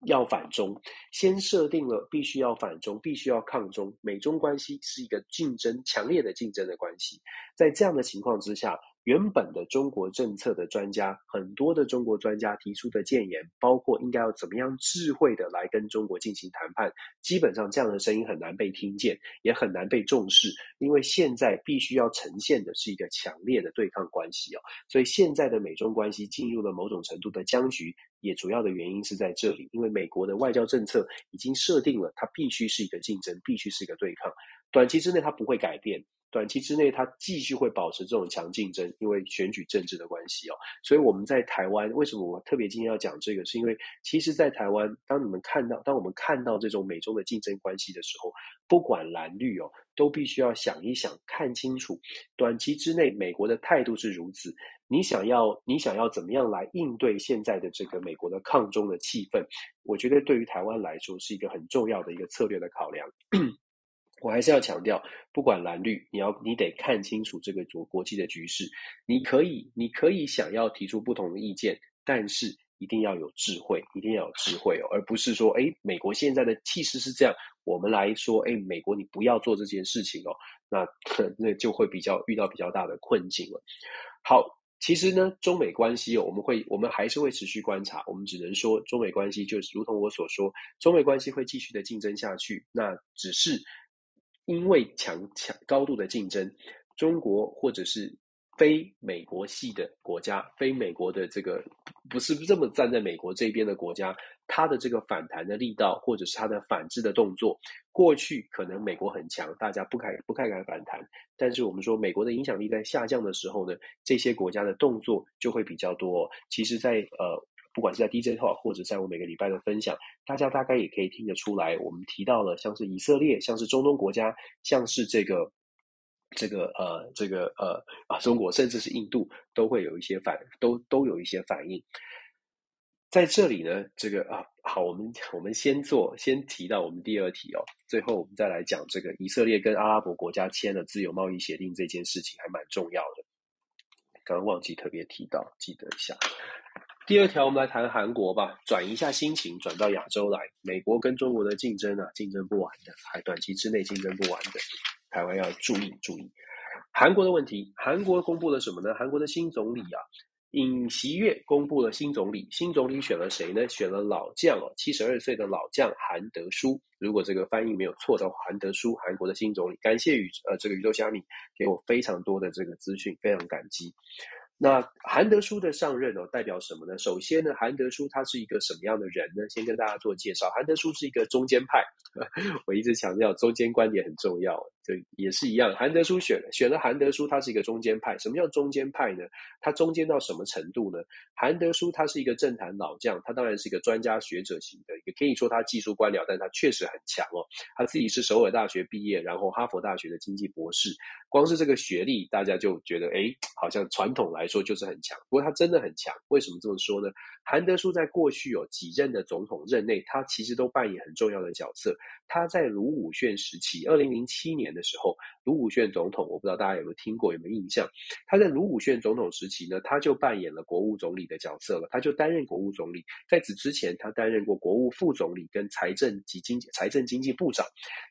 要反中，先设定了必须要反中，必须要抗中，美中关系是一个竞争强烈的竞争的关系。在这样的情况之下，原本的中国政策的专家，很多的中国专家提出的建言，包括应该要怎么样智慧的来跟中国进行谈判，基本上这样的声音很难被听见，也很难被重视，因为现在必须要呈现的是一个强烈的对抗关系哦，所以现在的美中关系进入了某种程度的僵局，也主要的原因是在这里，因为美国的外交政策已经设定了它必须是一个竞争，必须是一个对抗，短期之内它不会改变。短期之内，它继续会保持这种强竞争，因为选举政治的关系哦。所以我们在台湾，为什么我特别今天要讲这个？是因为其实，在台湾，当你们看到，当我们看到这种美中的竞争关系的时候，不管蓝绿哦，都必须要想一想，看清楚。短期之内，美国的态度是如此，你想要，你想要怎么样来应对现在的这个美国的抗中的气氛？我觉得对于台湾来说，是一个很重要的一个策略的考量。我还是要强调，不管蓝绿，你要你得看清楚这个国国际的局势。你可以，你可以想要提出不同的意见，但是一定要有智慧，一定要有智慧哦，而不是说，哎，美国现在的气势是这样，我们来说，哎，美国你不要做这件事情哦，那 那就会比较遇到比较大的困境了。好，其实呢，中美关系，我们会，我们还是会持续观察。我们只能说，中美关系就是如同我所说，中美关系会继续的竞争下去。那只是。因为强强高度的竞争，中国或者是非美国系的国家，非美国的这个不是这么站在美国这边的国家，它的这个反弹的力道，或者是它的反制的动作，过去可能美国很强，大家不敢不太敢反弹。但是我们说美国的影响力在下降的时候呢，这些国家的动作就会比较多。其实在，在呃。不管是在 DJ Talk 或者在我每个礼拜的分享，大家大概也可以听得出来，我们提到了像是以色列，像是中东国家，像是这个这个呃这个呃啊中国，甚至是印度，都会有一些反，都都有一些反应。在这里呢，这个啊好，我们我们先做，先提到我们第二题哦，最后我们再来讲这个以色列跟阿拉伯国家签了自由贸易协定这件事情，还蛮重要的。刚刚忘记特别提到，记得一下。第二条，我们来谈韩国吧，转一下心情，转到亚洲来。美国跟中国的竞争啊，竞争不完的，还短期之内竞争不完的，台湾要注意注意。韩国的问题，韩国公布了什么呢？韩国的新总理啊，尹锡悦公布了新总理，新总理选了谁呢？选了老将哦，七十二岁的老将韩德书。如果这个翻译没有错的话，韩德书，韩国的新总理。感谢宇呃这个宇宙虾米给我非常多的这个资讯，非常感激。那韩德书的上任哦，代表什么呢？首先呢，韩德书他是一个什么样的人呢？先跟大家做介绍。韩德书是一个中间派，我一直强调中间观点很重要。就也是一样。韩德书选选了韩德书，他是一个中间派。什么叫中间派呢？他中间到什么程度呢？韩德书他是一个政坛老将，他当然是一个专家学者型的，也可以说他技术官僚，但他确实很强哦。他自己是首尔大学毕业，然后哈佛大学的经济博士。光是这个学历，大家就觉得诶，好像传统来说就是很强。不过他真的很强，为什么这么说呢？韩德书在过去有几任的总统任内，他其实都扮演很重要的角色。他在卢武铉时期，二零零七年的时候，卢武铉总统，我不知道大家有没有听过，有没有印象？他在卢武铉总统时期呢，他就扮演了国务总理的角色了，他就担任国务总理。在此之前，他担任过国务副总理跟财政及经济财政经济部长。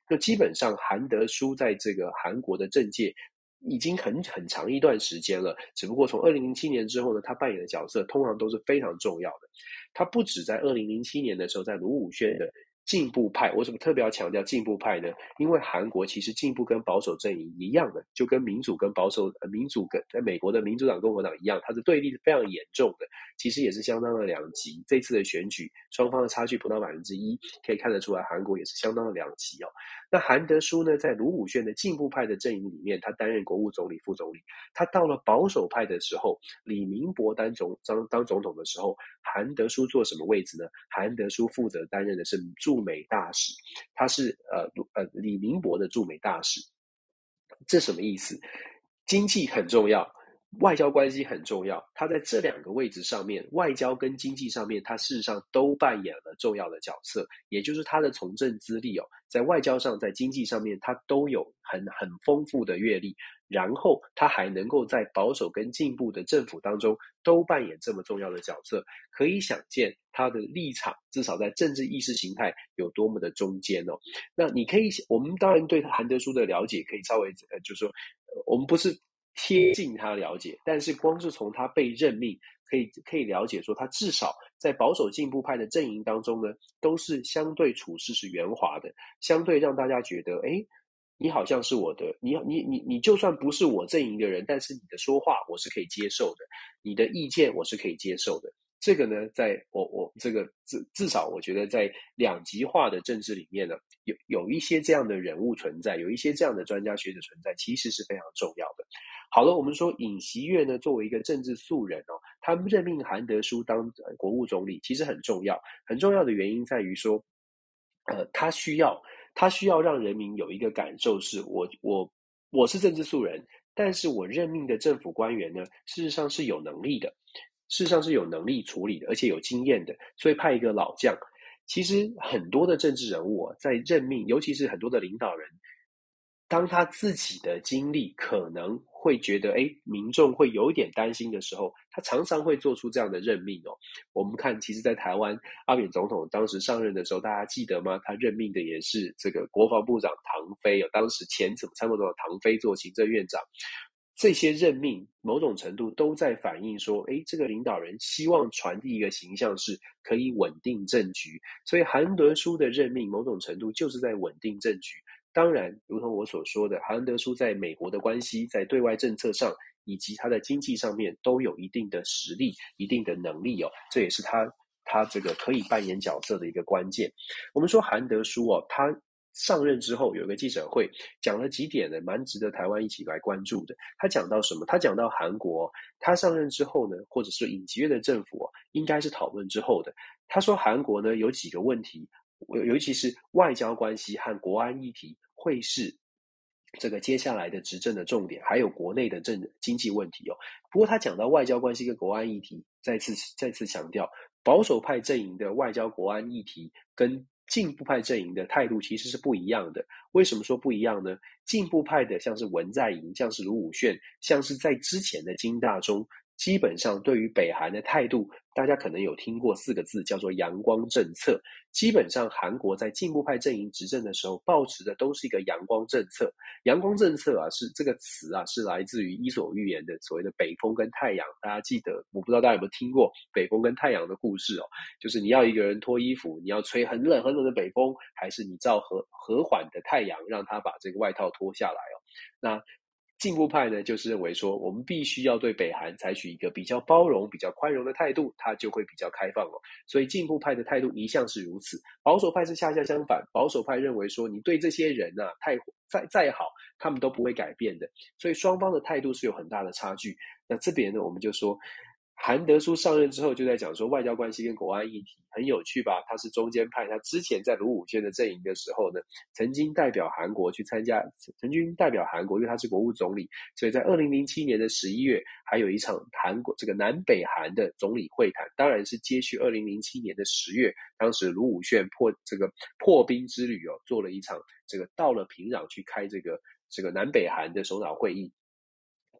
那基本上，韩德书在这个韩国的政界已经很很长一段时间了。只不过从二零零七年之后呢，他扮演的角色通常都是非常重要的。他不止在二零零七年的时候，在卢武铉的。进步派，为什么特别要强调进步派呢？因为韩国其实进步跟保守阵营一样的，就跟民主跟保守，民主跟在美国的民主党、共和党一样，它的对立是非常严重的，其实也是相当的两极。这次的选举，双方的差距不到百分之一，可以看得出来，韩国也是相当的两极哦。那韩德书呢，在卢武铉的进步派的阵营里面，他担任国务总理、副总理。他到了保守派的时候，李明博当总当当总统的时候，韩德书做什么位置呢？韩德书负责担任的是驻美大使，他是呃呃李明博的驻美大使。这什么意思？经济很重要。外交关系很重要，他在这两个位置上面，外交跟经济上面，他事实上都扮演了重要的角色。也就是他的从政资历哦，在外交上，在经济上面，他都有很很丰富的阅历。然后他还能够在保守跟进步的政府当中都扮演这么重要的角色，可以想见他的立场，至少在政治意识形态有多么的中间哦。那你可以，我们当然对韩德书的了解可以稍微呃，就是说，我们不是。贴近他了解，但是光是从他被任命，可以可以了解说，他至少在保守进步派的阵营当中呢，都是相对处事是圆滑的，相对让大家觉得，哎，你好像是我的，你你你你就算不是我阵营的人，但是你的说话我是可以接受的，你的意见我是可以接受的。这个呢，在我我这个至至少，我觉得在两极化的政治里面呢，有有一些这样的人物存在，有一些这样的专家学者存在，其实是非常重要的。好了，我们说尹锡悦呢，作为一个政治素人哦，他任命韩德书当国务总理，其实很重要。很重要的原因在于说，呃，他需要他需要让人民有一个感受是，我我我是政治素人，但是我任命的政府官员呢，事实上是有能力的。事实上是有能力处理的，而且有经验的，所以派一个老将。其实很多的政治人物啊，在任命，尤其是很多的领导人，当他自己的经历可能会觉得，哎，民众会有一点担心的时候，他常常会做出这样的任命哦。我们看，其实，在台湾，阿扁总统当时上任的时候，大家记得吗？他任命的也是这个国防部长唐飞，当时前什么参谋长唐飞做行政院长。这些任命某种程度都在反映说，诶，这个领导人希望传递一个形象是可以稳定政局，所以韩德书的任命某种程度就是在稳定政局。当然，如同我所说的，韩德书在美国的关系、在对外政策上以及他的经济上面都有一定的实力、一定的能力哦，这也是他他这个可以扮演角色的一个关键。我们说韩德书哦，他。上任之后有一个记者会，讲了几点呢，蛮值得台湾一起来关注的。他讲到什么？他讲到韩国，他上任之后呢，或者是尹锡悦的政府，应该是讨论之后的。他说韩国呢有几个问题，尤其是外交关系和国安议题会是这个接下来的执政的重点，还有国内的政经济问题哦。不过他讲到外交关系跟国安议题，再次再次强调，保守派阵营的外交国安议题跟进步派阵营的态度其实是不一样的。为什么说不一样呢？进步派的像是文在寅，像是卢武铉，像是在之前的金大中，基本上对于北韩的态度。大家可能有听过四个字，叫做“阳光政策”。基本上，韩国在进步派阵营执政的时候，抱持的都是一个阳光政策。阳光政策啊，是这个词啊，是来自于伊索寓言的所谓的北风跟太阳。大家记得，我不知道大家有没有听过北风跟太阳的故事哦？就是你要一个人脱衣服，你要吹很冷很冷的北风，还是你照和和缓的太阳，让他把这个外套脱下来哦？那进步派呢，就是认为说，我们必须要对北韩采取一个比较包容、比较宽容的态度，它就会比较开放哦。所以进步派的态度一向是如此，保守派是恰恰相反。保守派认为说，你对这些人啊，太再再好，他们都不会改变的。所以双方的态度是有很大的差距。那这边呢，我们就说。韩德书上任之后，就在讲说外交关系跟国安议题很有趣吧？他是中间派，他之前在卢武铉的阵营的时候呢，曾经代表韩国去参加，曾经代表韩国，因为他是国务总理，所以在二零零七年的十一月，还有一场韩国这个南北韩的总理会谈，当然是接续二零零七年的十月，当时卢武铉破这个破冰之旅哦，做了一场这个到了平壤去开这个这个南北韩的首脑会议。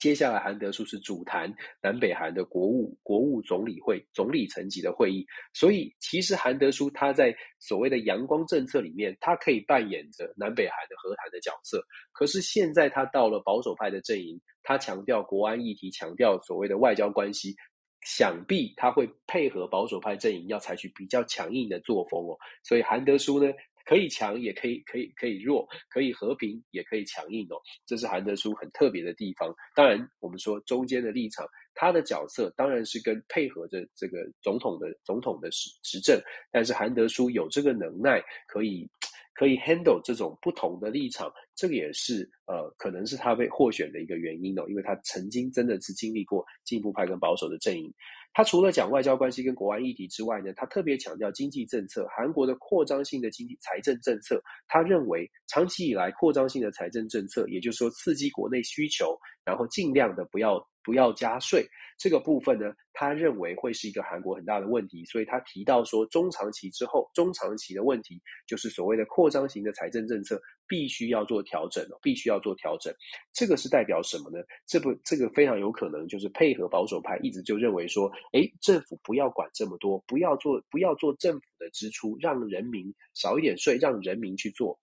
接下来，韩德书是主谈南北韩的国务国务总理会总理层级的会议，所以其实韩德书他在所谓的阳光政策里面，他可以扮演着南北韩的和谈的角色。可是现在他到了保守派的阵营，他强调国安议题，强调所谓的外交关系，想必他会配合保守派阵营，要采取比较强硬的作风哦。所以韩德书呢，可以强，也可以可以可以弱，可以和平，也可以强硬哦。这是韩德书很特别的地方。当然，我们说中间的立场，他的角色当然是跟配合着这个总统的总统的执执政。但是韩德书有这个能耐，可以可以 handle 这种不同的立场，这个也是呃，可能是他被获选的一个原因哦，因为他曾经真的是经历过进步派跟保守的阵营。他除了讲外交关系跟国安议题之外呢，他特别强调经济政策，韩国的扩张性的经济财政政策。他认为长期以来扩张性的财政政策，也就是说刺激国内需求，然后尽量的不要不要加税，这个部分呢，他认为会是一个韩国很大的问题。所以他提到说，中长期之后，中长期的问题就是所谓的扩张型的财政政策必须要做调整，必须要做调整。这个是代表什么呢？这不，这个非常有可能就是配合保守派一直就认为说，诶，政府不要管这么多，不要做，不要做政府的支出，让人民少一点税，让人民去做。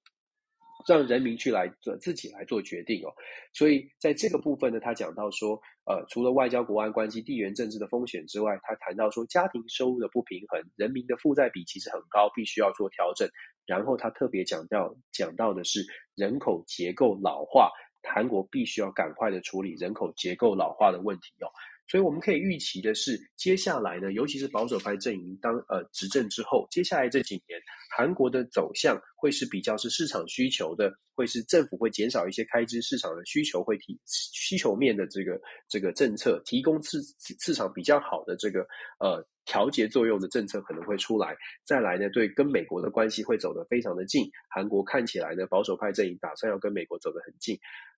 让人民去来做自己来做决定哦，所以在这个部分呢，他讲到说，呃，除了外交、国安关系、地缘政治的风险之外，他谈到说，家庭收入的不平衡，人民的负债比其实很高，必须要做调整。然后他特别讲到讲到的是人口结构老化，韩国必须要赶快的处理人口结构老化的问题哦。所以我们可以预期的是，接下来呢，尤其是保守派阵营当呃执政之后，接下来这几年，韩国的走向会是比较是市场需求的，会是政府会减少一些开支，市场的需求会提需求面的这个这个政策，提供市市场比较好的这个呃调节作用的政策可能会出来。再来呢，对跟美国的关系会走得非常的近，韩国看起来呢，保守派阵营打算要跟美国走得很近。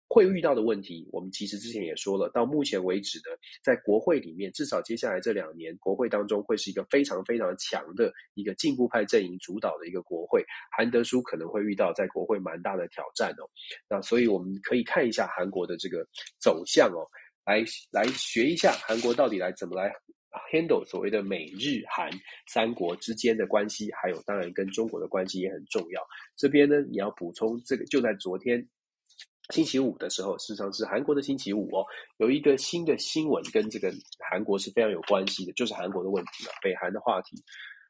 会遇到的问题，我们其实之前也说了，到目前为止呢，在国会里面，至少接下来这两年，国会当中会是一个非常非常强的一个进步派阵营主导的一个国会，韩德书可能会遇到在国会蛮大的挑战哦。那所以我们可以看一下韩国的这个走向哦，来来学一下韩国到底来怎么来 handle 所谓的美日韩三国之间的关系，还有当然跟中国的关系也很重要。这边呢，你要补充这个，就在昨天。星期五的时候，事实上是韩国的星期五哦，有一个新的新闻跟这个韩国是非常有关系的，就是韩国的问题了，北韩的话题。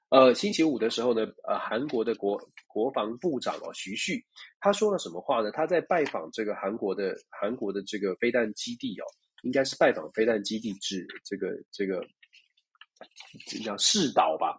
呃，星期五的时候呢，呃，韩国的国国防部长哦，徐旭，他说了什么话呢？他在拜访这个韩国的韩国的这个飞弹基地哦，应该是拜访飞弹基地至这个这个这叫试岛吧。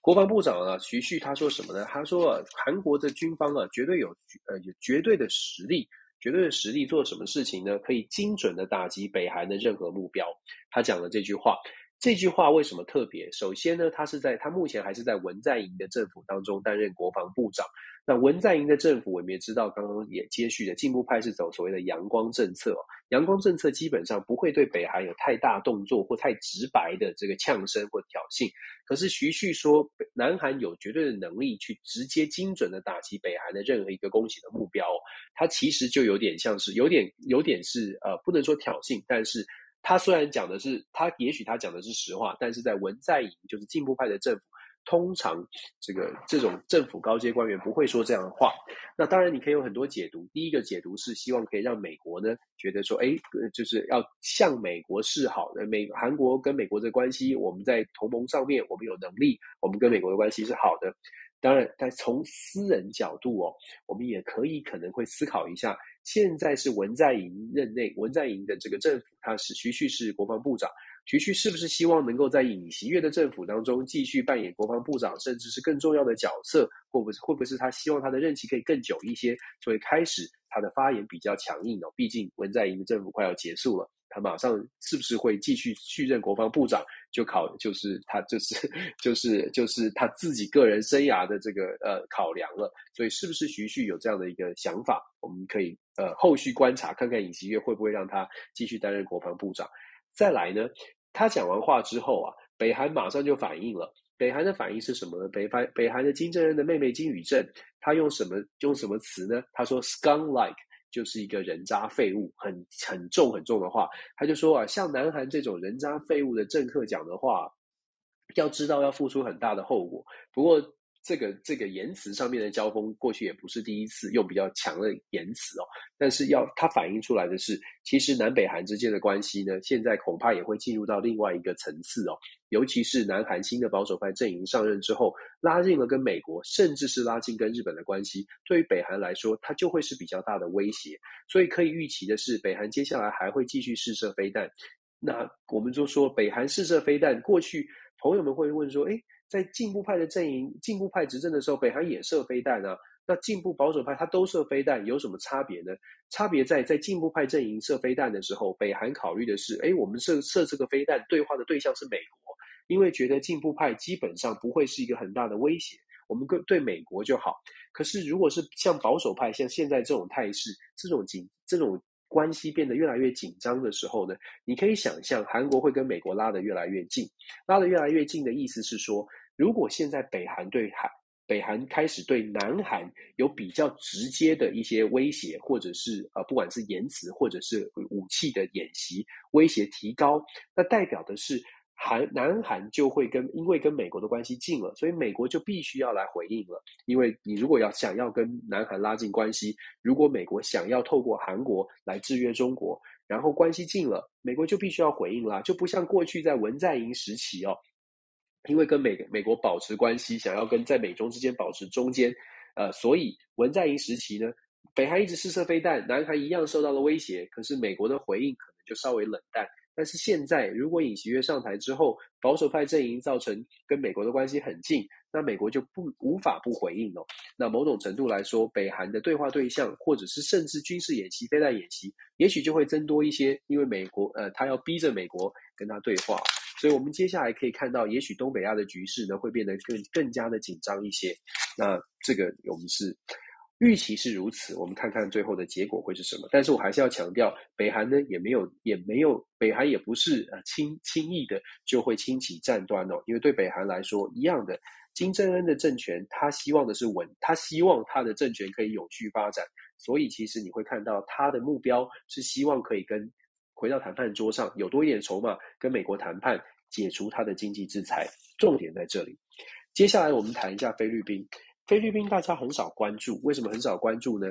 国防部长啊，徐旭他说什么呢？他说，韩国的军方啊，绝对有呃有绝对的实力。绝对的实力做什么事情呢？可以精准的打击北韩的任何目标。他讲了这句话，这句话为什么特别？首先呢，他是在他目前还是在文在寅的政府当中担任国防部长。那文在寅的政府，我们也知道，刚刚也接续的进步派是走所谓的阳光政策。阳光政策基本上不会对北韩有太大动作或太直白的这个呛声或挑衅。可是徐旭说，南韩有绝对的能力去直接精准的打击北韩的任何一个攻击的目标。他其实就有点像是有点有点是呃，不能说挑衅，但是他虽然讲的是他也许他讲的是实话，但是在文在寅就是进步派的政府。通常，这个这种政府高阶官员不会说这样的话。那当然，你可以有很多解读。第一个解读是希望可以让美国呢觉得说，哎，就是要向美国示好的。美韩国跟美国的关系，我们在同盟上面，我们有能力，我们跟美国的关系是好的。当然，但从私人角度哦，我们也可以可能会思考一下。现在是文在寅任内，文在寅的这个政府，他是徐旭是国防部长。徐旭是不是希望能够在尹锡悦的政府当中继续扮演国防部长，甚至是更重要的角色？或不是，会不会是他希望他的任期可以更久一些，所以开始他的发言比较强硬哦？毕竟文在寅的政府快要结束了，他马上是不是会继续续任国防部长？就考就是他 就是就是就是他自己个人生涯的这个呃考量了。所以是不是徐旭有这样的一个想法？我们可以呃后续观察，看看尹锡悦会不会让他继续担任国防部长。再来呢？他讲完话之后啊，北韩马上就反应了。北韩的反应是什么呢？北韩北韩的金正恩的妹妹金宇正，他用什么用什么词呢？他说 “scum-like” 就是一个人渣废物，很很重很重的话。他就说啊，像南韩这种人渣废物的政客讲的话，要知道要付出很大的后果。不过。这个这个言辞上面的交锋，过去也不是第一次用比较强的言辞哦。但是要它反映出来的是，其实南北韩之间的关系呢，现在恐怕也会进入到另外一个层次哦。尤其是南韩新的保守派阵营上任之后，拉近了跟美国，甚至是拉近跟日本的关系，对于北韩来说，它就会是比较大的威胁。所以可以预期的是，北韩接下来还会继续试射飞弹。那我们就说，北韩试射飞弹，过去朋友们会问说，诶在进步派的阵营，进步派执政的时候，北韩也射飞弹啊。那进步保守派他都射飞弹，有什么差别呢？差别在在进步派阵营射飞弹的时候，北韩考虑的是，诶，我们射射这个飞弹，对话的对象是美国，因为觉得进步派基本上不会是一个很大的威胁，我们跟对美国就好。可是如果是像保守派，像现在这种态势，这种紧这种。关系变得越来越紧张的时候呢，你可以想象韩国会跟美国拉得越来越近，拉得越来越近的意思是说，如果现在北韩对韩北韩开始对南韩有比较直接的一些威胁，或者是呃不管是言辞或者是武器的演习威胁提高，那代表的是。韩南韩就会跟，因为跟美国的关系近了，所以美国就必须要来回应了。因为你如果要想要跟南韩拉近关系，如果美国想要透过韩国来制约中国，然后关系近了，美国就必须要回应啦。就不像过去在文在寅时期哦，因为跟美美国保持关系，想要跟在美中之间保持中间，呃，所以文在寅时期呢，北韩一直试射飞弹，南韩一样受到了威胁，可是美国的回应可能就稍微冷淡。但是现在，如果尹锡悦上台之后，保守派阵营造成跟美国的关系很近，那美国就不无法不回应哦。那某种程度来说，北韩的对话对象，或者是甚至军事演习、飞弹演习，也许就会增多一些，因为美国呃，他要逼着美国跟他对话。所以我们接下来可以看到，也许东北亚的局势呢，会变得更更加的紧张一些。那这个我们是。预期是如此，我们看看最后的结果会是什么。但是我还是要强调，北韩呢也没有也没有，北韩也不是呃轻轻易的就会轻启战端哦。因为对北韩来说，一样的，金正恩的政权，他希望的是稳，他希望他的政权可以永续发展。所以其实你会看到他的目标是希望可以跟回到谈判桌上有多一点筹码，跟美国谈判解除他的经济制裁。重点在这里。接下来我们谈一下菲律宾。菲律宾大家很少关注，为什么很少关注呢？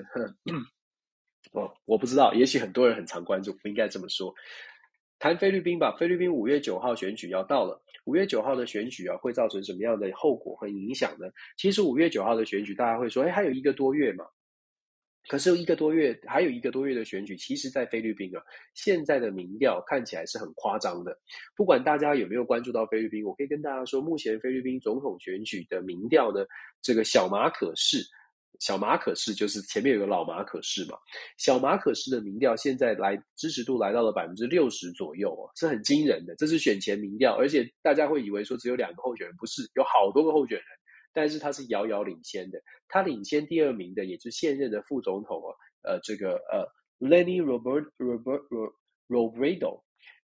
哦，我不知道，也许很多人很常关注，不应该这么说。谈菲律宾吧，菲律宾五月九号选举要到了，五月九号的选举啊，会造成什么样的后果和影响呢？其实五月九号的选举，大家会说，哎，还有一个多月嘛。可是，一个多月，还有一个多月的选举，其实，在菲律宾啊，现在的民调看起来是很夸张的。不管大家有没有关注到菲律宾，我可以跟大家说，目前菲律宾总统选举的民调呢，这个小马可是，小马可是就是前面有个老马可是嘛，小马可是的民调现在来支持度来到了百分之六十左右哦，是很惊人的。这是选前民调，而且大家会以为说只有两个候选人，不是，有好多个候选人。但是他是遥遥领先的，他领先第二名的也是现任的副总统啊，呃，这个呃，Lenny Robert Robert Robredo，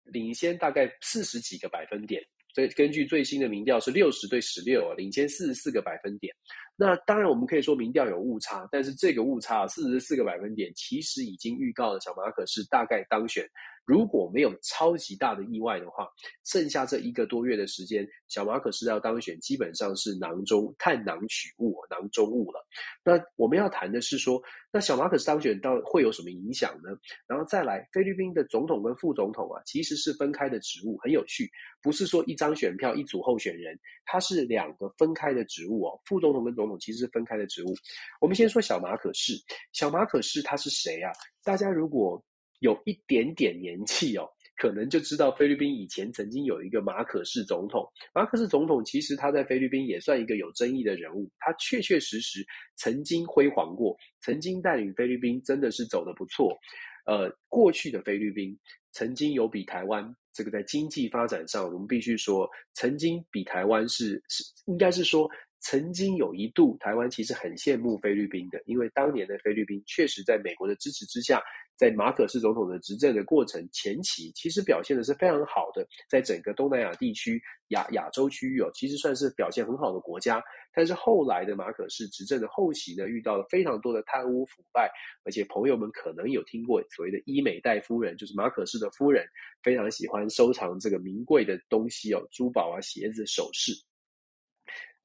领先大概四十几个百分点。所以根据最新的民调是六十对十六啊，领先四十四个百分点。那当然我们可以说民调有误差，但是这个误差四十四个百分点其实已经预告了小马可是大概当选如果没有超级大的意外的话，剩下这一个多月的时间，小马可是要当选，基本上是囊中探囊取物，囊中物了。那我们要谈的是说，那小马可是当选到会有什么影响呢？然后再来，菲律宾的总统跟副总统啊，其实是分开的职务，很有趣，不是说一张选票一组候选人，它是两个分开的职务哦。副总统跟总统其实是分开的职务。我们先说小马可是，小马可是他是谁啊？大家如果有一点点年纪哦，可能就知道菲律宾以前曾经有一个马可仕总统。马可仕总统其实他在菲律宾也算一个有争议的人物，他确确实实曾经辉煌过，曾经带领菲律宾真的是走得不错。呃，过去的菲律宾曾经有比台湾这个在经济发展上，我们必须说，曾经比台湾是是应该是说。曾经有一度，台湾其实很羡慕菲律宾的，因为当年的菲律宾确实在美国的支持之下，在马可斯总统的执政的过程前期，其实表现的是非常好的，在整个东南亚地区、亚亚洲区域哦，其实算是表现很好的国家。但是后来的马可斯执政的后期呢，遇到了非常多的贪污腐败，而且朋友们可能有听过所谓的伊美代夫人，就是马可斯的夫人，非常喜欢收藏这个名贵的东西哦，珠宝啊、鞋子、首饰。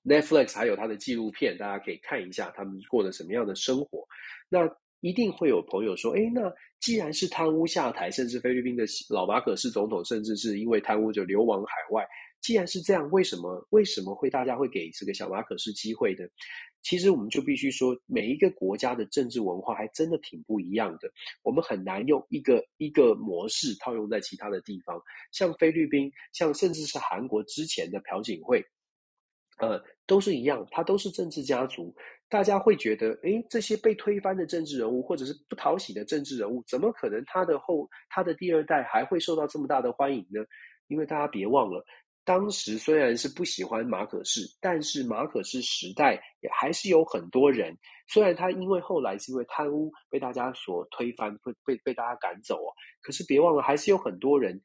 Netflix 还有他的纪录片，大家可以看一下他们过的什么样的生活。那一定会有朋友说：“诶，那既然是贪污下台，甚至菲律宾的老马可是总统，甚至是因为贪污就流亡海外。既然是这样，为什么为什么会大家会给这个小马可是机会呢？其实我们就必须说，每一个国家的政治文化还真的挺不一样的。我们很难用一个一个模式套用在其他的地方，像菲律宾，像甚至是韩国之前的朴槿惠。”呃，都是一样，他都是政治家族。大家会觉得，诶，这些被推翻的政治人物，或者是不讨喜的政治人物，怎么可能他的后他的第二代还会受到这么大的欢迎呢？因为大家别忘了，当时虽然是不喜欢马可仕，但是马可仕时代也还是有很多人，虽然他因为后来是因为贪污被大家所推翻，被被被大家赶走啊，可是别忘了，还是有很多人。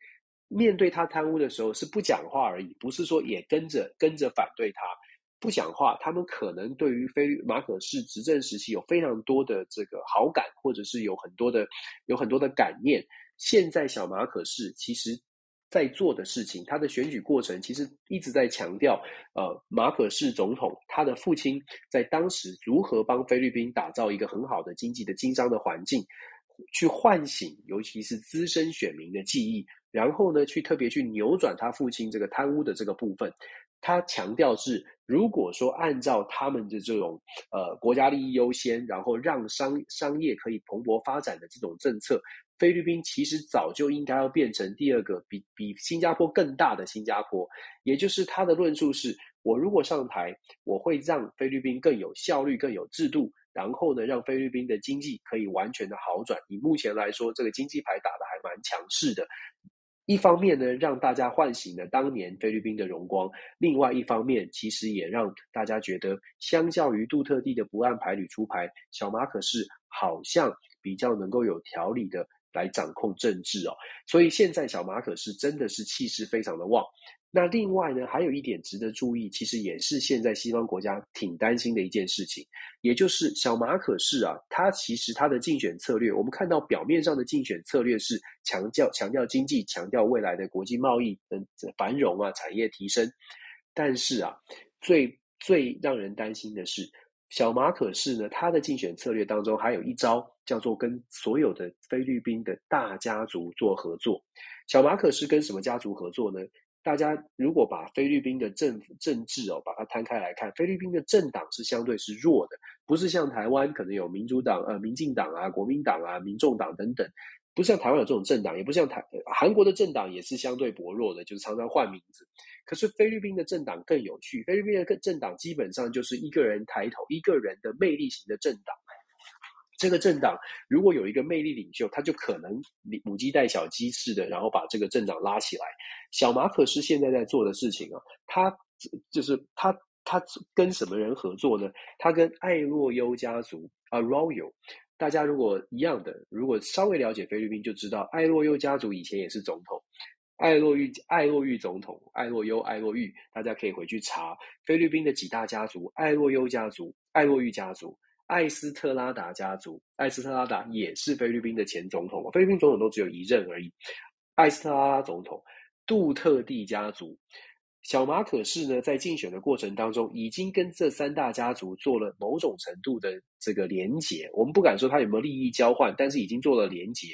面对他贪污的时候是不讲话而已，不是说也跟着跟着反对他，不讲话。他们可能对于菲马可仕执政时期有非常多的这个好感，或者是有很多的有很多的感念。现在小马可仕其实在做的事情，他的选举过程其实一直在强调，呃，马可仕总统他的父亲在当时如何帮菲律宾打造一个很好的经济的经商的环境，去唤醒尤其是资深选民的记忆。然后呢，去特别去扭转他父亲这个贪污的这个部分，他强调是，如果说按照他们的这种呃国家利益优先，然后让商商业可以蓬勃发展的这种政策，菲律宾其实早就应该要变成第二个比比新加坡更大的新加坡。也就是他的论述是，我如果上台，我会让菲律宾更有效率、更有制度，然后呢，让菲律宾的经济可以完全的好转。以目前来说，这个经济牌打得还蛮强势的。一方面呢，让大家唤醒了当年菲律宾的荣光；另外一方面，其实也让大家觉得，相较于杜特地的不按牌理出牌，小马可是好像比较能够有条理的来掌控政治哦。所以现在小马可是真的是气势非常的旺。那另外呢，还有一点值得注意，其实也是现在西方国家挺担心的一件事情，也就是小马可仕啊，他其实他的竞选策略，我们看到表面上的竞选策略是强调强调经济，强调未来的国际贸易的繁荣啊，产业提升，但是啊，最最让人担心的是，小马可仕呢，他的竞选策略当中还有一招叫做跟所有的菲律宾的大家族做合作。小马可是跟什么家族合作呢？大家如果把菲律宾的政府政治哦，把它摊开来看，菲律宾的政党是相对是弱的，不是像台湾可能有民主党、呃民进党啊、国民党啊、民众党等等，不像台湾有这种政党，也不像台韩国的政党也是相对薄弱的，就是常常换名字。可是菲律宾的政党更有趣，菲律宾的政党基本上就是一个人抬头，一个人的魅力型的政党。这个政党如果有一个魅力领袖，他就可能母鸡带小鸡似的，然后把这个政党拉起来。小马可是现在在做的事情啊，他就是他他跟什么人合作呢？他跟艾洛优家族啊，Arroyo。大家如果一样的，如果稍微了解菲律宾，就知道艾洛优家族以前也是总统，艾洛玉艾洛玉总统，艾洛优艾洛玉，大家可以回去查菲律宾的几大家族：艾洛优家族、艾洛玉家族。艾斯特拉达家族，艾斯特拉达也是菲律宾的前总统，菲律宾总统都只有一任而已。艾斯特拉达总统，杜特地家族。小马可仕呢，在竞选的过程当中，已经跟这三大家族做了某种程度的这个连结。我们不敢说他有没有利益交换，但是已经做了连结。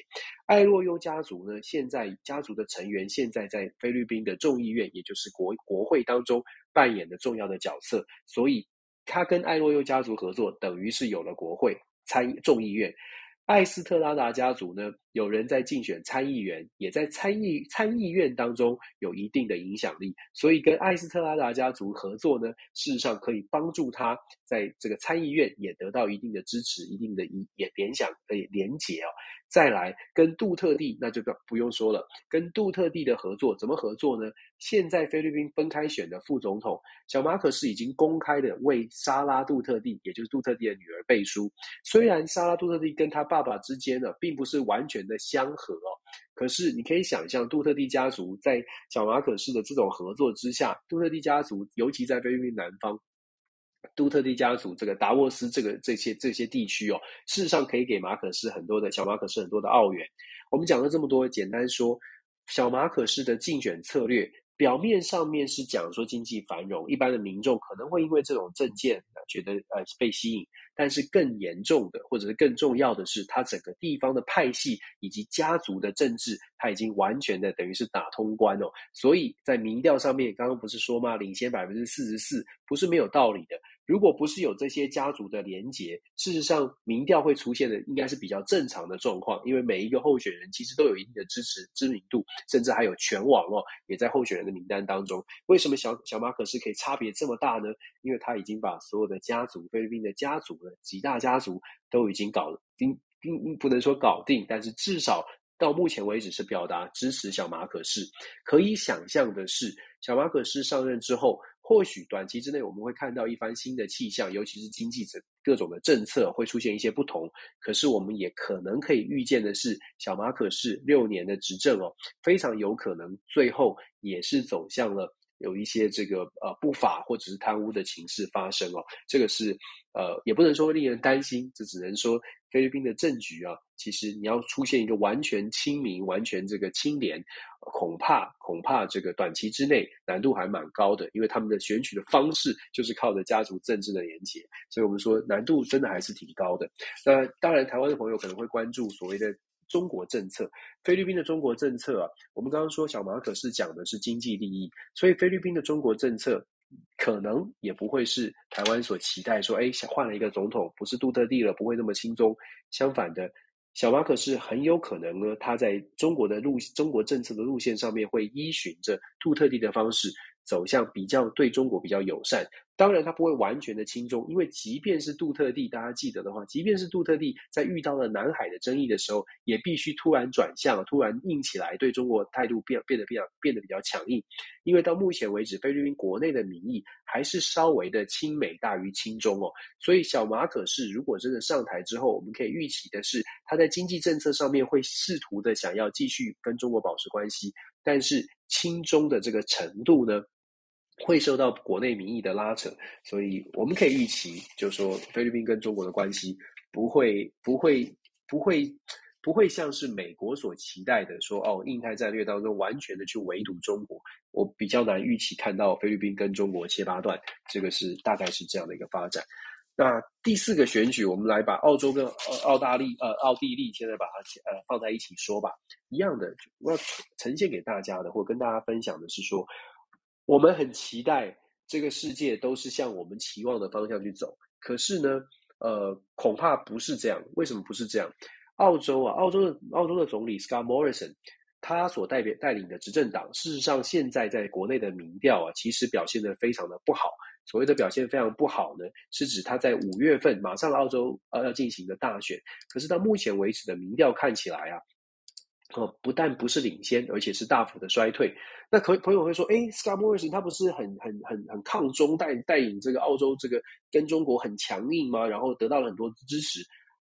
艾洛优家族呢，现在家族的成员现在在菲律宾的众议院，也就是国国会当中扮演的重要的角色，所以他跟艾洛优家族合作，等于是有了国会参众议院。艾斯特拉达家族呢，有人在竞选参议员，也在参议参议院当中有一定的影响力，所以跟艾斯特拉达家族合作呢，事实上可以帮助他在这个参议院也得到一定的支持，一定的也联想可以联结哦。再来跟杜特地，那就不不用说了，跟杜特地的合作怎么合作呢？现在菲律宾分开选的副总统小马可仕已经公开的为莎拉杜特地，也就是杜特地的女儿背书。虽然莎拉杜特地跟他爸爸之间呢，并不是完全的相合哦，可是你可以想象，杜特地家族在小马可仕的这种合作之下，杜特地家族尤其在菲律宾南方。杜特地家族这个达沃斯这个这些这些地区哦，事实上可以给马可仕很多的小马可仕很多的澳元。我们讲了这么多，简单说，小马可仕的竞选策略。表面上面是讲说经济繁荣，一般的民众可能会因为这种政见觉得呃被吸引，但是更严重的或者是更重要的是，他整个地方的派系以及家族的政治，他已经完全的等于是打通关哦。所以在民调上面，刚刚不是说吗？领先百分之四十四，不是没有道理的。如果不是有这些家族的连结，事实上民调会出现的应该是比较正常的状况，因为每一个候选人其实都有一定的支持知名度，甚至还有全网哦，也在候选人的名单当中。为什么小小马可是可以差别这么大呢？因为他已经把所有的家族，菲律宾的家族的几大家族都已经搞定，不能说搞定，但是至少到目前为止是表达支持小马可是。可以想象的是，小马可是上任之后。或许短期之内我们会看到一番新的气象，尤其是经济的各种的政策会出现一些不同。可是我们也可能可以预见的是，小马可是六年的执政哦，非常有可能最后也是走向了有一些这个呃不法或者是贪污的情势发生哦。这个是呃也不能说令人担心，这只能说。菲律宾的政局啊，其实你要出现一个完全清明、完全这个清廉，恐怕恐怕这个短期之内难度还蛮高的，因为他们的选举的方式就是靠着家族政治的连结，所以我们说难度真的还是挺高的。那当然，台湾的朋友可能会关注所谓的中国政策，菲律宾的中国政策啊，我们刚刚说小马可是讲的是经济利益，所以菲律宾的中国政策。可能也不会是台湾所期待说，哎，换了一个总统，不是杜特蒂了，不会那么轻松。相反的，小马可是很有可能呢，他在中国的路、中国政策的路线上面会依循着杜特地的方式，走向比较对中国比较友善。当然，他不会完全的亲中，因为即便是杜特地，大家记得的话，即便是杜特地在遇到了南海的争议的时候，也必须突然转向，突然硬起来，对中国态度变变得比较变得比较强硬。因为到目前为止，菲律宾国内的民意还是稍微的亲美大于亲中哦。所以，小马可是如果真的上台之后，我们可以预期的是，他在经济政策上面会试图的想要继续跟中国保持关系，但是亲中的这个程度呢，会受到国内民意的拉扯，所以我们可以预期，就是说菲律宾跟中国的关系不会不会不会不会像是美国所期待的说哦，印太战略当中完全的去围堵中国，我比较难预期看到菲律宾跟中国切八段，这个是大概是这样的一个发展。那第四个选举，我们来把澳洲跟澳澳大利呃奥地利现在把它呃放在一起说吧，一样的，我要呈现给大家的或跟大家分享的是说。我们很期待这个世界都是向我们期望的方向去走，可是呢，呃，恐怕不是这样。为什么不是这样？澳洲啊，澳洲的澳洲的总理 Scott Morrison，他所代表带领的执政党，事实上现在在国内的民调啊，其实表现得非常的不好。所谓的表现非常不好呢，是指他在五月份马上澳洲呃要进行的大选，可是到目前为止的民调看起来啊。哦，不但不是领先，而且是大幅的衰退。那可朋友会说，哎，Scott Morrison 他不是很很很很抗中，带带领这个澳洲这个跟中国很强硬吗？然后得到了很多支持。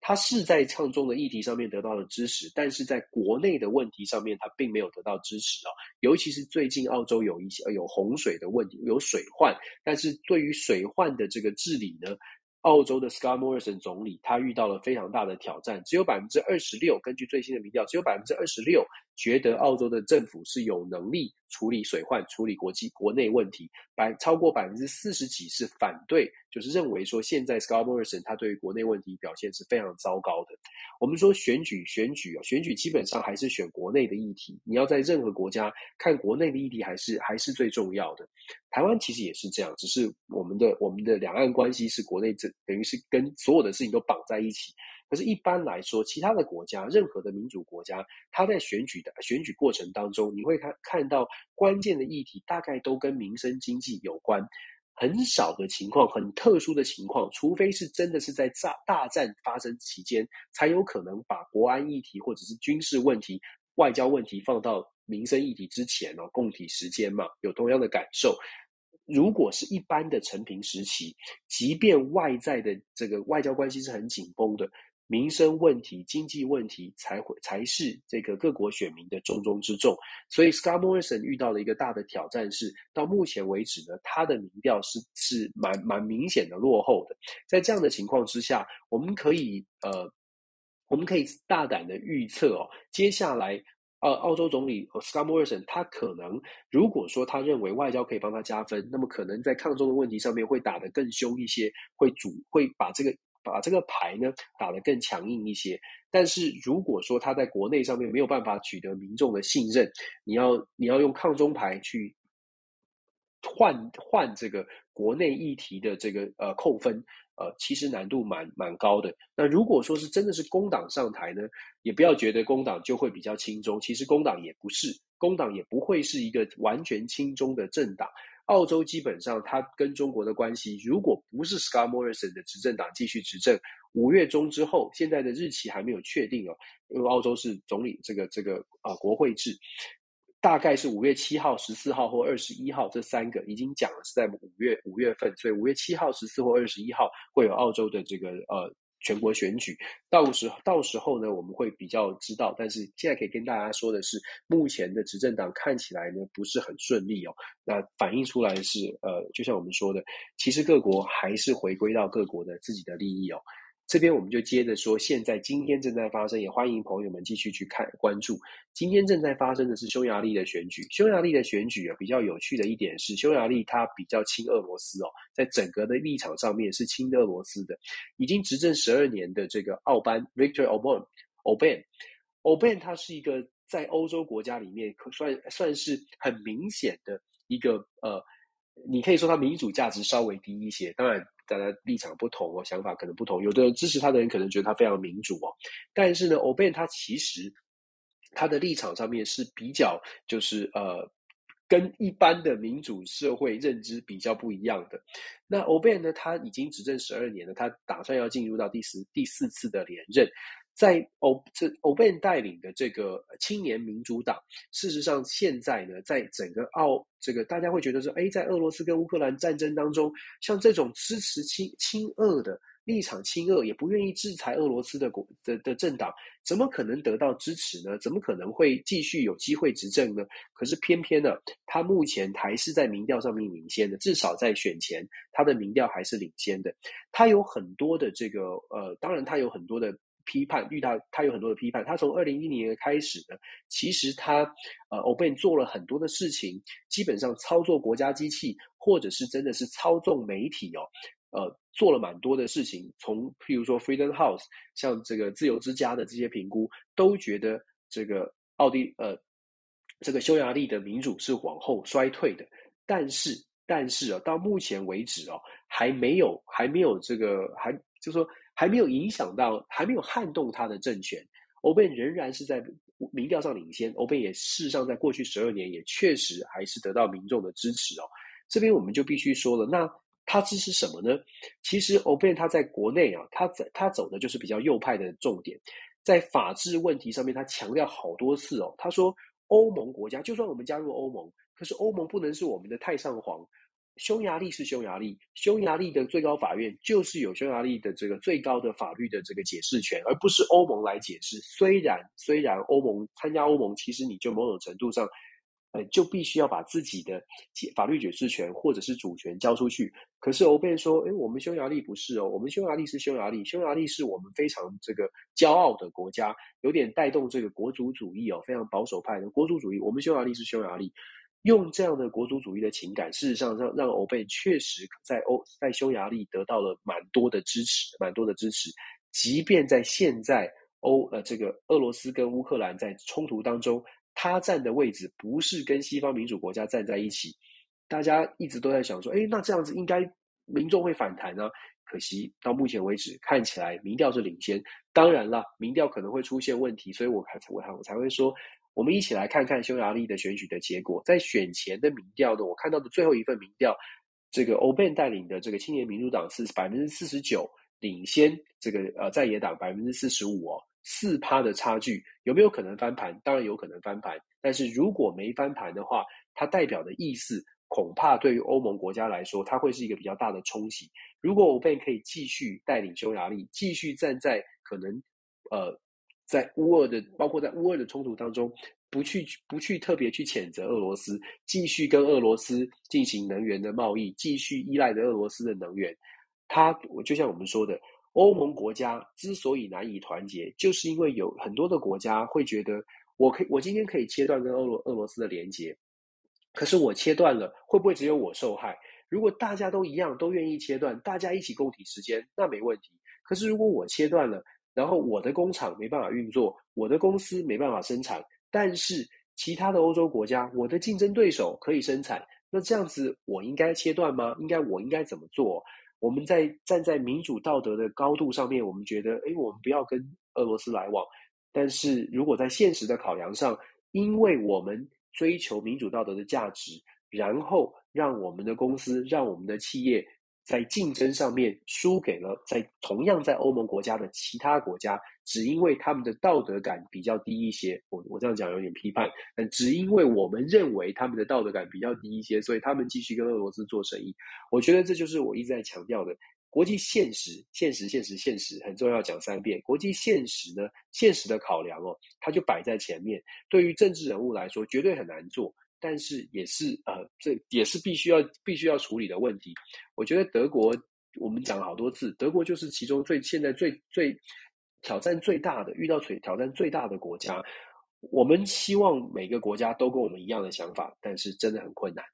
他是在抗中的议题上面得到了支持，但是在国内的问题上面，他并没有得到支持啊。尤其是最近澳洲有一些有洪水的问题，有水患，但是对于水患的这个治理呢，澳洲的 Scott Morrison 总理，他遇到了非常大的挑战，只有百分之二十六，根据最新的民调，只有百分之二十六觉得澳洲的政府是有能力处理水患、处理国际国内问题，百超过百分之四十几是反对，就是认为说现在 Scott Morrison 他对于国内问题表现是非常糟糕的。我们说选举选举啊，选举基本上还是选国内的议题，你要在任何国家看国内的议题还是还是最重要的。台湾其实也是这样，只是我们的我们的两岸关系是国内这等于是跟所有的事情都绑在一起。可是，一般来说，其他的国家，任何的民主国家，它在选举的选举过程当中，你会看看到关键的议题大概都跟民生经济有关。很少的情况，很特殊的情况，除非是真的是在大大战发生期间，才有可能把国安议题或者是军事问题、外交问题放到民生议题之前哦，共体时间嘛，有同样的感受。如果是一般的承平时期，即便外在的这个外交关系是很紧绷的，民生问题、经济问题才会才是这个各国选民的重中之重。所以，Scott Morrison 遇到了一个大的挑战是，到目前为止呢，他的民调是是蛮蛮明显的落后的。在这样的情况之下，我们可以呃，我们可以大胆的预测哦，接下来。呃，澳洲总理 Scott Morrison，他可能如果说他认为外交可以帮他加分，那么可能在抗中的问题上面会打得更凶一些，会主会把这个把这个牌呢打得更强硬一些。但是如果说他在国内上面没有办法取得民众的信任，你要你要用抗中牌去换换这个国内议题的这个呃扣分。呃，其实难度蛮蛮高的。那如果说是真的是工党上台呢，也不要觉得工党就会比较亲中。其实工党也不是，工党也不会是一个完全亲中的政党。澳洲基本上它跟中国的关系，如果不是 Scott Morrison 的执政党继续执政，五月中之后，现在的日期还没有确定哦，因为澳洲是总理这个这个啊、呃、国会制。大概是五月七号、十四号或二十一号这三个已经讲了是在五月五月份，所以五月七号、十四或二十一号会有澳洲的这个呃全国选举。到时到时候呢，我们会比较知道。但是现在可以跟大家说的是，目前的执政党看起来呢不是很顺利哦。那反映出来是呃，就像我们说的，其实各国还是回归到各国的自己的利益哦。这边我们就接着说，现在今天正在发生，也欢迎朋友们继续去看关注。今天正在发生的是匈牙利的选举。匈牙利的选举啊，比较有趣的一点是，匈牙利它比较亲俄罗斯哦，在整个的立场上面是亲俄罗斯的。已经执政十二年的这个奥班 Victor Orban，Orban，Orban，他是一个在欧洲国家里面可算算是很明显的一个呃，你可以说他民主价值稍微低一些，当然。大家立场不同哦，想法可能不同。有的人支持他的人可能觉得他非常民主哦，但是呢，Orbán 他其实他的立场上面是比较就是呃，跟一般的民主社会认知比较不一样的。那 Orbán 呢，他已经执政十二年了，他打算要进入到第十第四次的连任。在欧这欧贝带领的这个青年民主党，事实上现在呢，在整个澳这个大家会觉得说，哎，在俄罗斯跟乌克兰战争当中，像这种支持亲亲俄的立场亲俄，也不愿意制裁俄罗斯的国的的政党，怎么可能得到支持呢？怎么可能会继续有机会执政呢？可是偏偏呢，他目前还是在民调上面领先的，至少在选前，他的民调还是领先的。他有很多的这个呃，当然他有很多的。批判遇到他有很多的批判，他从二零一零年开始呢，其实他呃欧贝做了很多的事情，基本上操作国家机器，或者是真的是操纵媒体哦，呃做了蛮多的事情。从譬如说 Freedom House，像这个自由之家的这些评估，都觉得这个奥地呃这个匈牙利的民主是往后衰退的。但是但是啊，到目前为止哦，还没有还没有这个还就是说。还没有影响到，还没有撼动他的政权。欧贝仍然是在民调上领先。欧贝也事实上在过去十二年也确实还是得到民众的支持哦。这边我们就必须说了，那他支持什么呢？其实欧贝他在国内啊，他在他走的就是比较右派的重点，在法治问题上面，他强调好多次哦。他说，欧盟国家就算我们加入欧盟，可是欧盟不能是我们的太上皇。匈牙利是匈牙利，匈牙利的最高法院就是有匈牙利的这个最高的法律的这个解释权，而不是欧盟来解释。虽然虽然欧盟参加欧盟，其实你就某种程度上呃，就必须要把自己的解法律解释权或者是主权交出去。可是欧贝说，诶，我们匈牙利不是哦，我们匈牙利是匈牙利，匈牙利是我们非常这个骄傲的国家，有点带动这个国族主义哦，非常保守派的国族主义。我们匈牙利是匈牙利，用这样的国族主义的情感，事实上让让欧贝确实在欧在匈牙利得到了蛮多的支持，蛮多的支持。即便在现在欧呃这个俄罗斯跟乌克兰在冲突当中。他站的位置不是跟西方民主国家站在一起，大家一直都在想说，诶，那这样子应该民众会反弹啊。可惜到目前为止，看起来民调是领先。当然了，民调可能会出现问题，所以我才我我才会说，我们一起来看看匈牙利的选举的结果。在选前的民调呢，我看到的最后一份民调，这个欧贝带领的这个青年民主党是百分之四十九，领先这个呃在野党百分之四十五哦。四趴的差距有没有可能翻盘？当然有可能翻盘，但是如果没翻盘的话，它代表的意思恐怕对于欧盟国家来说，它会是一个比较大的冲击。如果欧贝可以继续带领匈牙利，继续站在可能呃在乌俄的，包括在乌俄的冲突当中，不去不去特别去谴责俄罗斯，继续跟俄罗斯进行能源的贸易，继续依赖着俄罗斯的能源，它我就像我们说的。欧盟国家之所以难以团结，就是因为有很多的国家会觉得，我可以，我今天可以切断跟俄罗俄罗斯的连接，可是我切断了，会不会只有我受害？如果大家都一样，都愿意切断，大家一起共体时间，那没问题。可是如果我切断了，然后我的工厂没办法运作，我的公司没办法生产，但是其他的欧洲国家，我的竞争对手可以生产，那这样子我应该切断吗？应该我应该怎么做？我们在站在民主道德的高度上面，我们觉得，诶，我们不要跟俄罗斯来往。但是如果在现实的考量上，因为我们追求民主道德的价值，然后让我们的公司、让我们的企业。在竞争上面输给了在同样在欧盟国家的其他国家，只因为他们的道德感比较低一些。我我这样讲有点批判，但只因为我们认为他们的道德感比较低一些，所以他们继续跟俄罗斯做生意。我觉得这就是我一直在强调的国际现实，现实，现实，现实很重要，讲三遍。国际现实呢，现实的考量哦，它就摆在前面。对于政治人物来说，绝对很难做。但是也是呃，这也是必须要必须要处理的问题。我觉得德国，我们讲了好多次，德国就是其中最现在最最挑战最大的，遇到最挑战最大的国家。我们希望每个国家都跟我们一样的想法，但是真的很困难。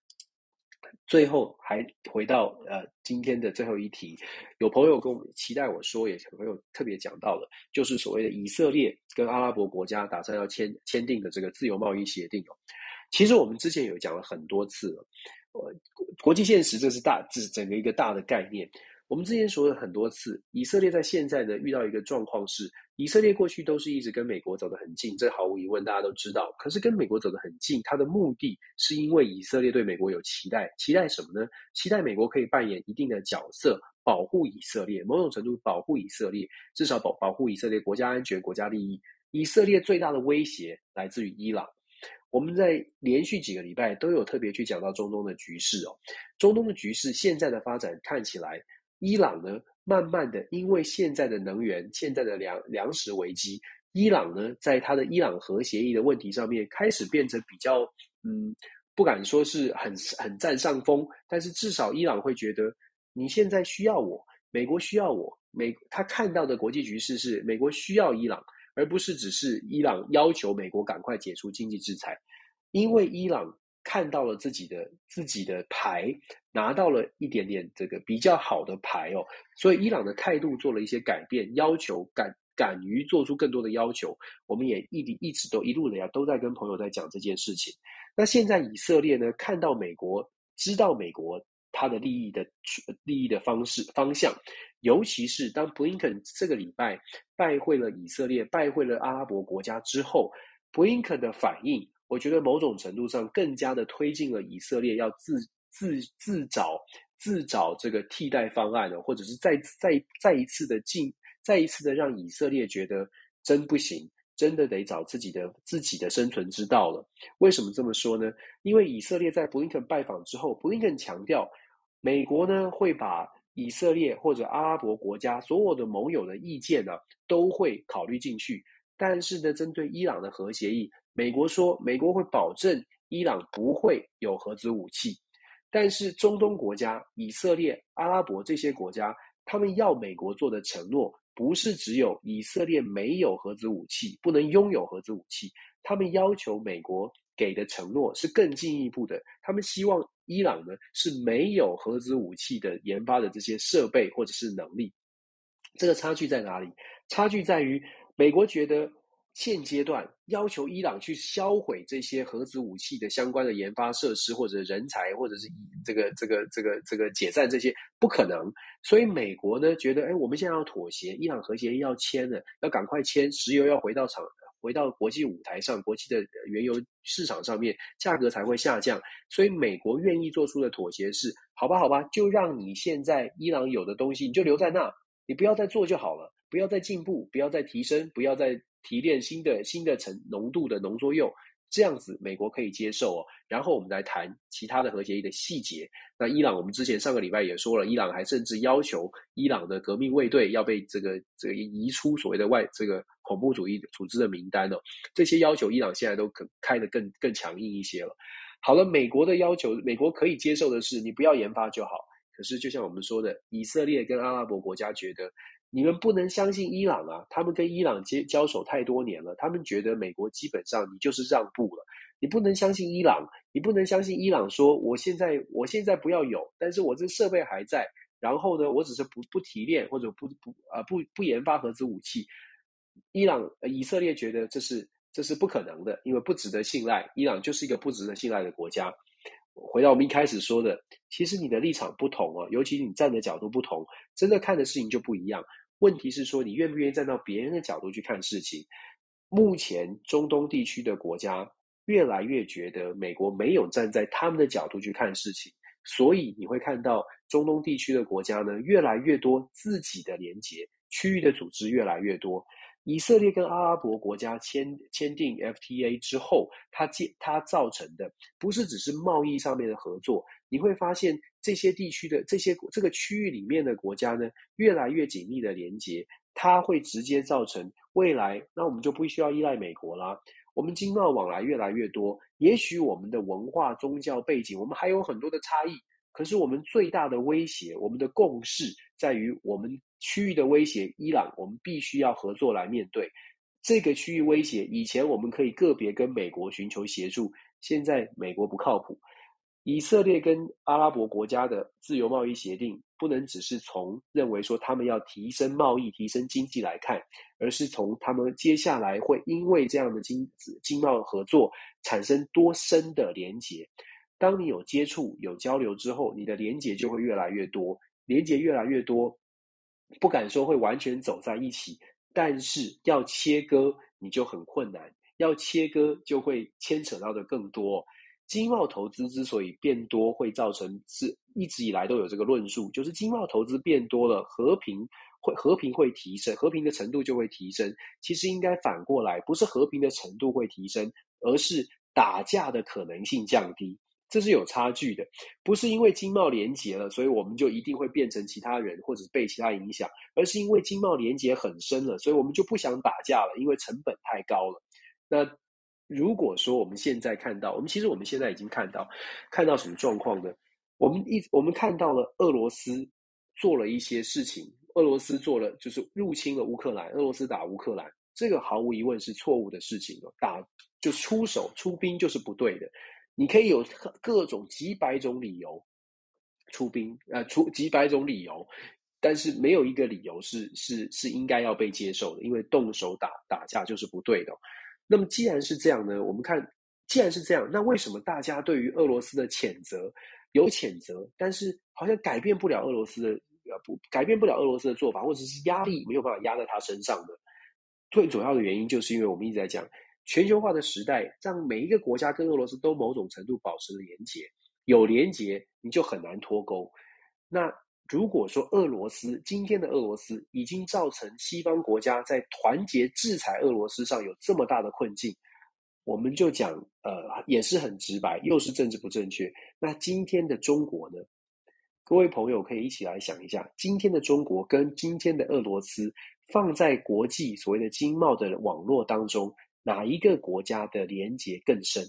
最后还回到呃今天的最后一题，有朋友跟我期待我说，也有朋友特别讲到了，就是所谓的以色列跟阿拉伯国家打算要签签订的这个自由贸易协定哦。其实我们之前有讲了很多次了，呃，国际现实这是大，这是整个一个大的概念。我们之前说了很多次，以色列在现在呢遇到一个状况是，以色列过去都是一直跟美国走得很近，这毫无疑问大家都知道。可是跟美国走得很近，它的目的是因为以色列对美国有期待，期待什么呢？期待美国可以扮演一定的角色，保护以色列，某种程度保护以色列，至少保保护以色列国家安全、国家利益。以色列最大的威胁来自于伊朗。我们在连续几个礼拜都有特别去讲到中东的局势哦，中东的局势现在的发展看起来，伊朗呢，慢慢的因为现在的能源、现在的粮粮食危机，伊朗呢，在它的伊朗核协议的问题上面开始变成比较，嗯，不敢说是很很占上风，但是至少伊朗会觉得你现在需要我，美国需要我，美他看到的国际局势是美国需要伊朗。而不是只是伊朗要求美国赶快解除经济制裁，因为伊朗看到了自己的自己的牌，拿到了一点点这个比较好的牌哦，所以伊朗的态度做了一些改变，要求敢敢于做出更多的要求。我们也一一直都一路的呀都在跟朋友在讲这件事情。那现在以色列呢，看到美国，知道美国他的利益的利益的方式方向。尤其是当布林肯这个礼拜拜会了以色列、拜会了阿拉伯国家之后，布林肯的反应，我觉得某种程度上更加的推进了以色列要自自自找自找这个替代方案了，或者是再再再一次的进，再一次的让以色列觉得真不行，真的得找自己的自己的生存之道了。为什么这么说呢？因为以色列在布林肯拜访之后，布林肯强调，美国呢会把。以色列或者阿拉伯国家所有的盟友的意见呢，都会考虑进去。但是呢，针对伊朗的核协议，美国说美国会保证伊朗不会有核子武器。但是中东国家以色列、阿拉伯这些国家，他们要美国做的承诺，不是只有以色列没有核子武器，不能拥有核子武器。他们要求美国给的承诺是更进一步的，他们希望伊朗呢是没有核子武器的研发的这些设备或者是能力。这个差距在哪里？差距在于美国觉得。现阶段要求伊朗去销毁这些核子武器的相关的研发设施或者人才，或者是这个这个这个这个解散这些不可能，所以美国呢觉得，哎，我们现在要妥协，伊朗核协议要签了，要赶快签，石油要回到场，回到国际舞台上，国际的原油市场上面，价格才会下降。所以美国愿意做出的妥协是，好吧，好吧，就让你现在伊朗有的东西，你就留在那，你不要再做就好了，不要再进步，不要再提升，不要再。提炼新的新的成浓度的浓缩铀，这样子美国可以接受哦。然后我们来谈其他的核协议的细节。那伊朗，我们之前上个礼拜也说了，伊朗还甚至要求伊朗的革命卫队要被这个这个移出所谓的外这个恐怖主义组织的名单哦。这些要求伊朗现在都可开得更更强硬一些了。好了，美国的要求，美国可以接受的是你不要研发就好。可是就像我们说的，以色列跟阿拉伯国家觉得。你们不能相信伊朗啊！他们跟伊朗接交手太多年了，他们觉得美国基本上你就是让步了。你不能相信伊朗，你不能相信伊朗说我现在我现在不要有，但是我这设备还在。然后呢，我只是不不提炼或者不不啊不不研发核子武器。伊朗以色列觉得这是这是不可能的，因为不值得信赖。伊朗就是一个不值得信赖的国家。回到我们一开始说的，其实你的立场不同啊，尤其你站的角度不同，真的看的事情就不一样。问题是说，你愿不愿意站到别人的角度去看事情？目前中东地区的国家越来越觉得美国没有站在他们的角度去看事情，所以你会看到中东地区的国家呢，越来越多自己的连结，区域的组织越来越多。以色列跟阿拉伯国家签签订 FTA 之后，它建它造成的不是只是贸易上面的合作，你会发现这些地区的这些这个区域里面的国家呢，越来越紧密的连接，它会直接造成未来，那我们就不需要依赖美国啦。我们经贸往来越来越多，也许我们的文化、宗教背景，我们还有很多的差异。可是我们最大的威胁，我们的共识在于我们区域的威胁，伊朗，我们必须要合作来面对这个区域威胁。以前我们可以个别跟美国寻求协助，现在美国不靠谱。以色列跟阿拉伯国家的自由贸易协定，不能只是从认为说他们要提升贸易、提升经济来看，而是从他们接下来会因为这样的经经贸合作产生多深的连结。当你有接触、有交流之后，你的连结就会越来越多，连结越来越多，不敢说会完全走在一起，但是要切割你就很困难，要切割就会牵扯到的更多。经贸投资之所以变多，会造成是一直以来都有这个论述，就是经贸投资变多了，和平会和平会提升，和平的程度就会提升。其实应该反过来，不是和平的程度会提升，而是打架的可能性降低。这是有差距的，不是因为经贸连结了，所以我们就一定会变成其他人或者被其他影响，而是因为经贸连结很深了，所以我们就不想打架了，因为成本太高了。那如果说我们现在看到，我们其实我们现在已经看到，看到什么状况呢？我们一我们看到了俄罗斯做了一些事情，俄罗斯做了就是入侵了乌克兰，俄罗斯打乌克兰，这个毫无疑问是错误的事情，打就出手出兵就是不对的。你可以有各种几百种理由出兵，呃，出几百种理由，但是没有一个理由是是是应该要被接受的，因为动手打打架就是不对的。那么既然是这样呢，我们看，既然是这样，那为什么大家对于俄罗斯的谴责有谴责，但是好像改变不了俄罗斯的呃不改变不了俄罗斯的做法，或者是压力没有办法压在他身上呢？最主要的原因就是因为我们一直在讲。全球化的时代，让每一个国家跟俄罗斯都某种程度保持了连结。有连结，你就很难脱钩。那如果说俄罗斯今天的俄罗斯已经造成西方国家在团结制裁俄罗斯上有这么大的困境，我们就讲，呃，也是很直白，又是政治不正确。那今天的中国呢？各位朋友可以一起来想一下，今天的中国跟今天的俄罗斯放在国际所谓的经贸的网络当中。哪一个国家的连结更深？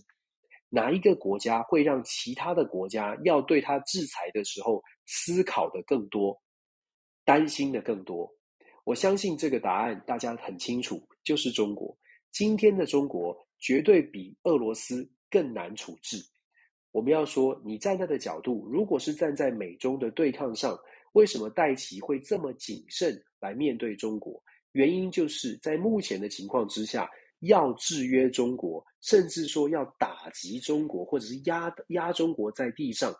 哪一个国家会让其他的国家要对他制裁的时候思考的更多，担心的更多？我相信这个答案大家很清楚，就是中国。今天的中国绝对比俄罗斯更难处置。我们要说，你站在的角度，如果是站在美中的对抗上，为什么戴琪会这么谨慎来面对中国？原因就是在目前的情况之下，要制约中国，甚至说要打击中国，或者是压压中国在地上，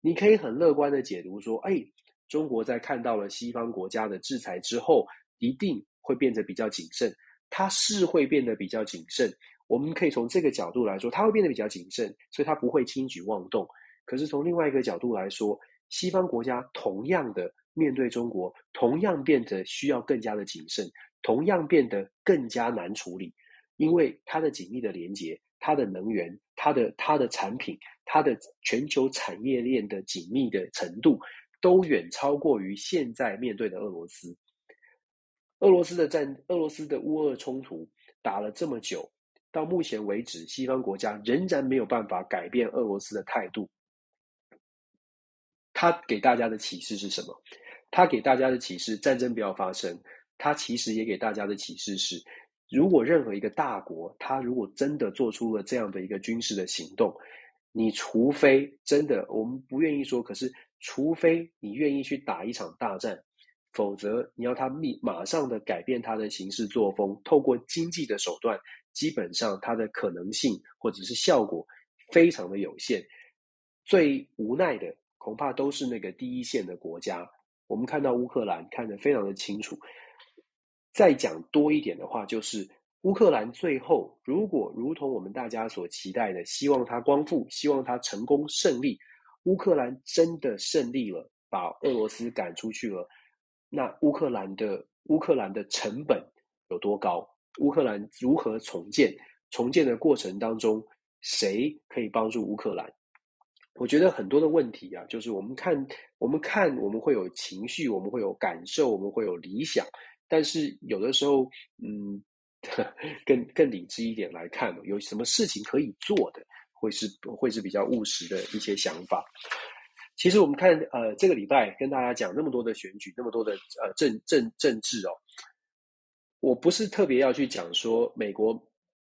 你可以很乐观的解读说，哎，中国在看到了西方国家的制裁之后，一定会变得比较谨慎。它是会变得比较谨慎。我们可以从这个角度来说，它会变得比较谨慎，所以它不会轻举妄动。可是从另外一个角度来说，西方国家同样的面对中国，同样变得需要更加的谨慎，同样变得更加难处理，因为它的紧密的连接，它的能源，它的它的产品，它的全球产业链的紧密的程度，都远超过于现在面对的俄罗斯。俄罗斯的战，俄罗斯的乌俄冲突打了这么久。到目前为止，西方国家仍然没有办法改变俄罗斯的态度。他给大家的启示是什么？他给大家的启示，战争不要发生。他其实也给大家的启示是，如果任何一个大国，他如果真的做出了这样的一个军事的行动，你除非真的，我们不愿意说，可是除非你愿意去打一场大战，否则你要他立马上的改变他的行事作风，透过经济的手段。基本上，它的可能性或者是效果非常的有限。最无奈的，恐怕都是那个第一线的国家。我们看到乌克兰看得非常的清楚。再讲多一点的话，就是乌克兰最后如果如同我们大家所期待的，希望它光复，希望它成功胜利，乌克兰真的胜利了，把俄罗斯赶出去了，那乌克兰的乌克兰的成本有多高？乌克兰如何重建？重建的过程当中，谁可以帮助乌克兰？我觉得很多的问题啊，就是我们看，我们看，我们会有情绪，我们会有感受，我们会有理想，但是有的时候，嗯，更更理智一点来看，有什么事情可以做的，会是会是比较务实的一些想法。其实我们看，呃，这个礼拜跟大家讲那么多的选举，那么多的呃政政政治哦。我不是特别要去讲说美国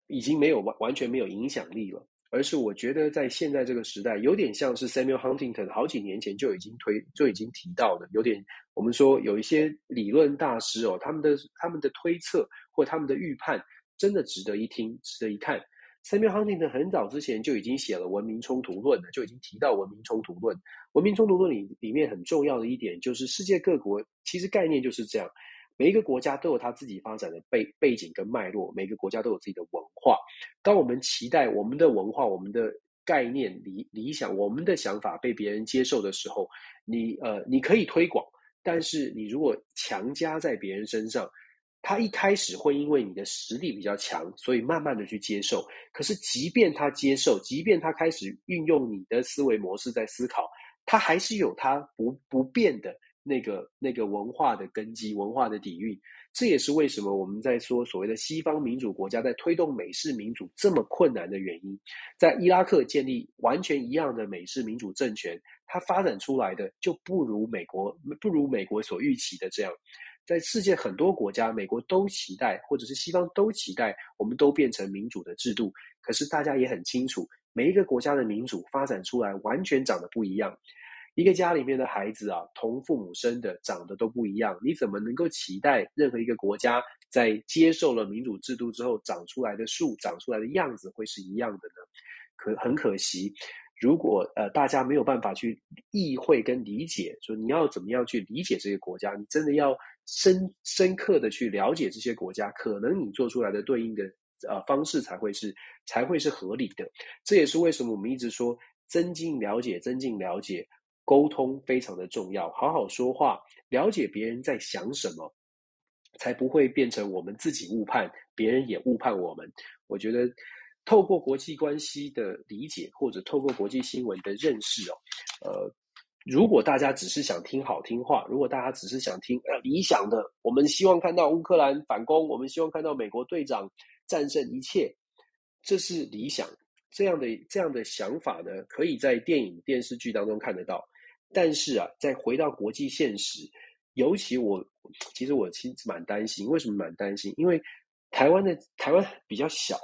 已经没有完完全没有影响力了，而是我觉得在现在这个时代，有点像是 Samuel Huntington 好几年前就已经推就已经提到的，有点我们说有一些理论大师哦，他们的他们的推测或他们的预判真的值得一听，值得一看。Samuel Huntington 很早之前就已经写了《文明冲突论》了，就已经提到文明冲突论。文明冲突论里里面很重要的一点就是，世界各国其实概念就是这样。每一个国家都有它自己发展的背背景跟脉络，每个国家都有自己的文化。当我们期待我们的文化、我们的概念、理理想、我们的想法被别人接受的时候，你呃，你可以推广，但是你如果强加在别人身上，他一开始会因为你的实力比较强，所以慢慢的去接受。可是，即便他接受，即便他开始运用你的思维模式在思考，他还是有他不不变的。那个那个文化的根基、文化的底蕴，这也是为什么我们在说所谓的西方民主国家在推动美式民主这么困难的原因。在伊拉克建立完全一样的美式民主政权，它发展出来的就不如美国，不如美国所预期的这样。在世界很多国家，美国都期待，或者是西方都期待，我们都变成民主的制度。可是大家也很清楚，每一个国家的民主发展出来完全长得不一样。一个家里面的孩子啊，同父母生的，长得都不一样。你怎么能够期待任何一个国家在接受了民主制度之后，长出来的树、长出来的样子会是一样的呢？可很可惜，如果呃大家没有办法去意会跟理解，说你要怎么样去理解这个国家，你真的要深深刻的去了解这些国家，可能你做出来的对应的呃方式才会是才会是合理的。这也是为什么我们一直说增进了解，增进了解。沟通非常的重要，好好说话，了解别人在想什么，才不会变成我们自己误判，别人也误判我们。我觉得，透过国际关系的理解，或者透过国际新闻的认识哦，呃，如果大家只是想听好听话，如果大家只是想听呃理想的，我们希望看到乌克兰反攻，我们希望看到美国队长战胜一切，这是理想。这样的这样的想法呢，可以在电影电视剧当中看得到。但是啊，再回到国际现实，尤其我其实我其实蛮担心，为什么蛮担心？因为台湾的台湾比较小，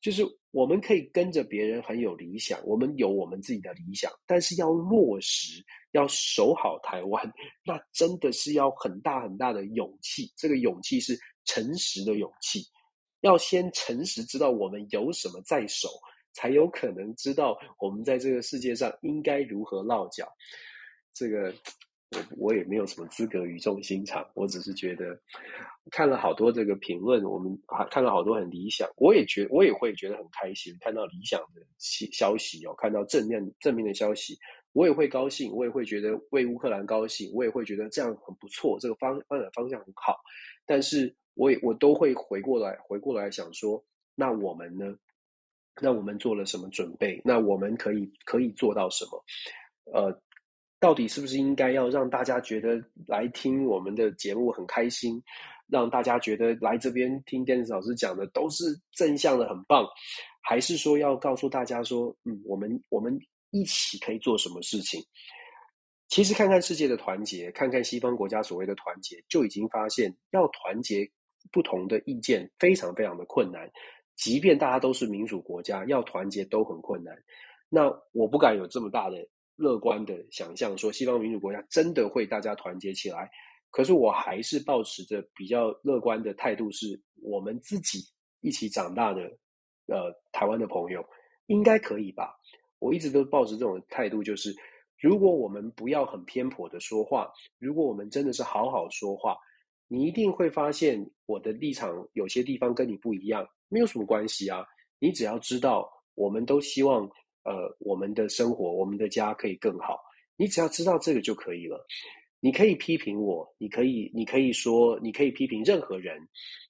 就是我们可以跟着别人很有理想，我们有我们自己的理想，但是要落实，要守好台湾，那真的是要很大很大的勇气。这个勇气是诚实的勇气，要先诚实知道我们有什么在手，才有可能知道我们在这个世界上应该如何落脚。这个我我也没有什么资格语重心长，我只是觉得看了好多这个评论，我们还看了好多很理想，我也觉我也会觉得很开心，看到理想的消息哦，看到正面正面的消息，我也会高兴，我也会觉得为乌克兰高兴，我也会觉得这样很不错，这个方发展方向很好，但是我也我都会回过来回过来想说，那我们呢？那我们做了什么准备？那我们可以可以做到什么？呃。到底是不是应该要让大家觉得来听我们的节目很开心，让大家觉得来这边听电视老师讲的都是正向的，很棒，还是说要告诉大家说，嗯，我们我们一起可以做什么事情？其实看看世界的团结，看看西方国家所谓的团结，就已经发现要团结不同的意见非常非常的困难。即便大家都是民主国家，要团结都很困难。那我不敢有这么大的。乐观的想象说，西方民主国家真的会大家团结起来，可是我还是抱持着比较乐观的态度，是我们自己一起长大的，呃，台湾的朋友应该可以吧？我一直都抱持这种态度，就是如果我们不要很偏颇的说话，如果我们真的是好好说话，你一定会发现我的立场有些地方跟你不一样，没有什么关系啊，你只要知道，我们都希望。呃，我们的生活，我们的家可以更好。你只要知道这个就可以了。你可以批评我，你可以，你可以说，你可以批评任何人，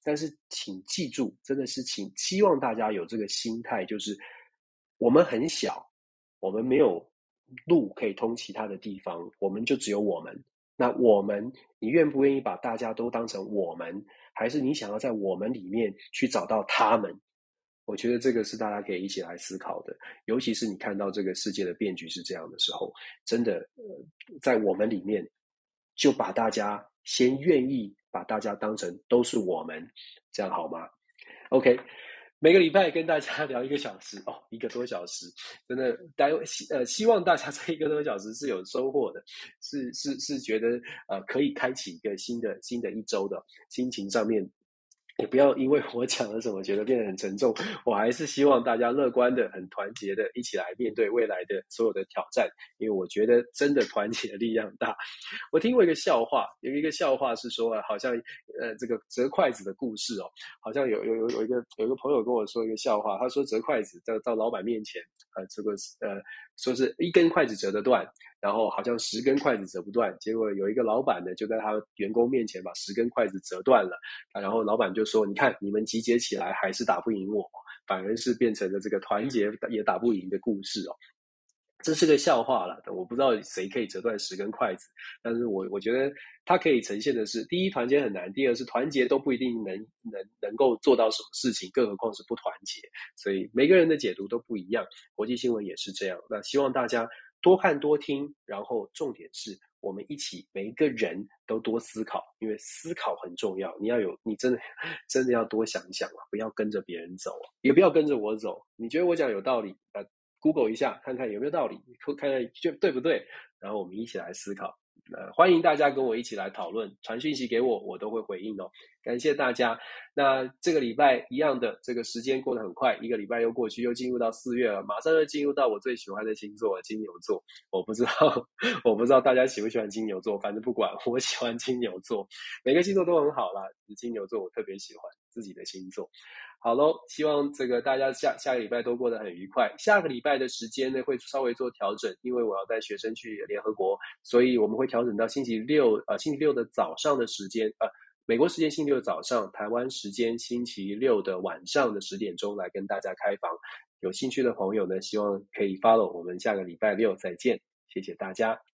但是请记住，真的是请希望大家有这个心态，就是我们很小，我们没有路可以通其他的地方，我们就只有我们。那我们，你愿不愿意把大家都当成我们，还是你想要在我们里面去找到他们？我觉得这个是大家可以一起来思考的，尤其是你看到这个世界的变局是这样的时候，真的，呃，在我们里面就把大家先愿意把大家当成都是我们，这样好吗？OK，每个礼拜跟大家聊一个小时 哦，一个多小时，真的，待希呃希望大家这一个多小时是有收获的，是是是觉得呃可以开启一个新的新的一周的心情上面。也不要因为我讲了什么觉得变得很沉重，我还是希望大家乐观的、很团结的，一起来面对未来的所有的挑战。因为我觉得真的团结的力量大。我听过一个笑话，有一个笑话是说，好像呃这个折筷子的故事哦，好像有有有有一个有一个朋友跟我说一个笑话，他说折筷子到到老板面前，呃这个呃说是一根筷子折得断。然后好像十根筷子折不断，结果有一个老板呢，就在他员工面前把十根筷子折断了。然后老板就说：“你看，你们集结起来还是打不赢我，反而是变成了这个团结也打不赢的故事哦。”这是个笑话了，我不知道谁可以折断十根筷子，但是我我觉得它可以呈现的是：第一，团结很难；第二，是团结都不一定能能能够做到什么事情，更何况是不团结。所以每个人的解读都不一样，国际新闻也是这样。那希望大家。多看多听，然后重点是我们一起，每一个人都多思考，因为思考很重要。你要有，你真的 真的要多想想啊，不要跟着别人走，也不要跟着我走。你觉得我讲有道理，呃，Google 一下，看看有没有道理，看看就对不对，然后我们一起来思考。呃，欢迎大家跟我一起来讨论，传讯息给我，我都会回应哦。感谢大家。那这个礼拜一样的，这个时间过得很快，一个礼拜又过去，又进入到四月了，马上又进入到我最喜欢的星座——金牛座。我不知道，我不知道大家喜不喜欢金牛座，反正不管，我喜欢金牛座。每个星座都很好啦，金牛座我特别喜欢自己的星座。好喽，希望这个大家下下个礼拜都过得很愉快。下个礼拜的时间呢，会稍微做调整，因为我要带学生去联合国，所以我们会调整到星期六，呃，星期六的早上的时间，呃，美国时间星期六早上，台湾时间星期六的晚上的十点钟来跟大家开房。有兴趣的朋友呢，希望可以 follow 我们下个礼拜六再见，谢谢大家。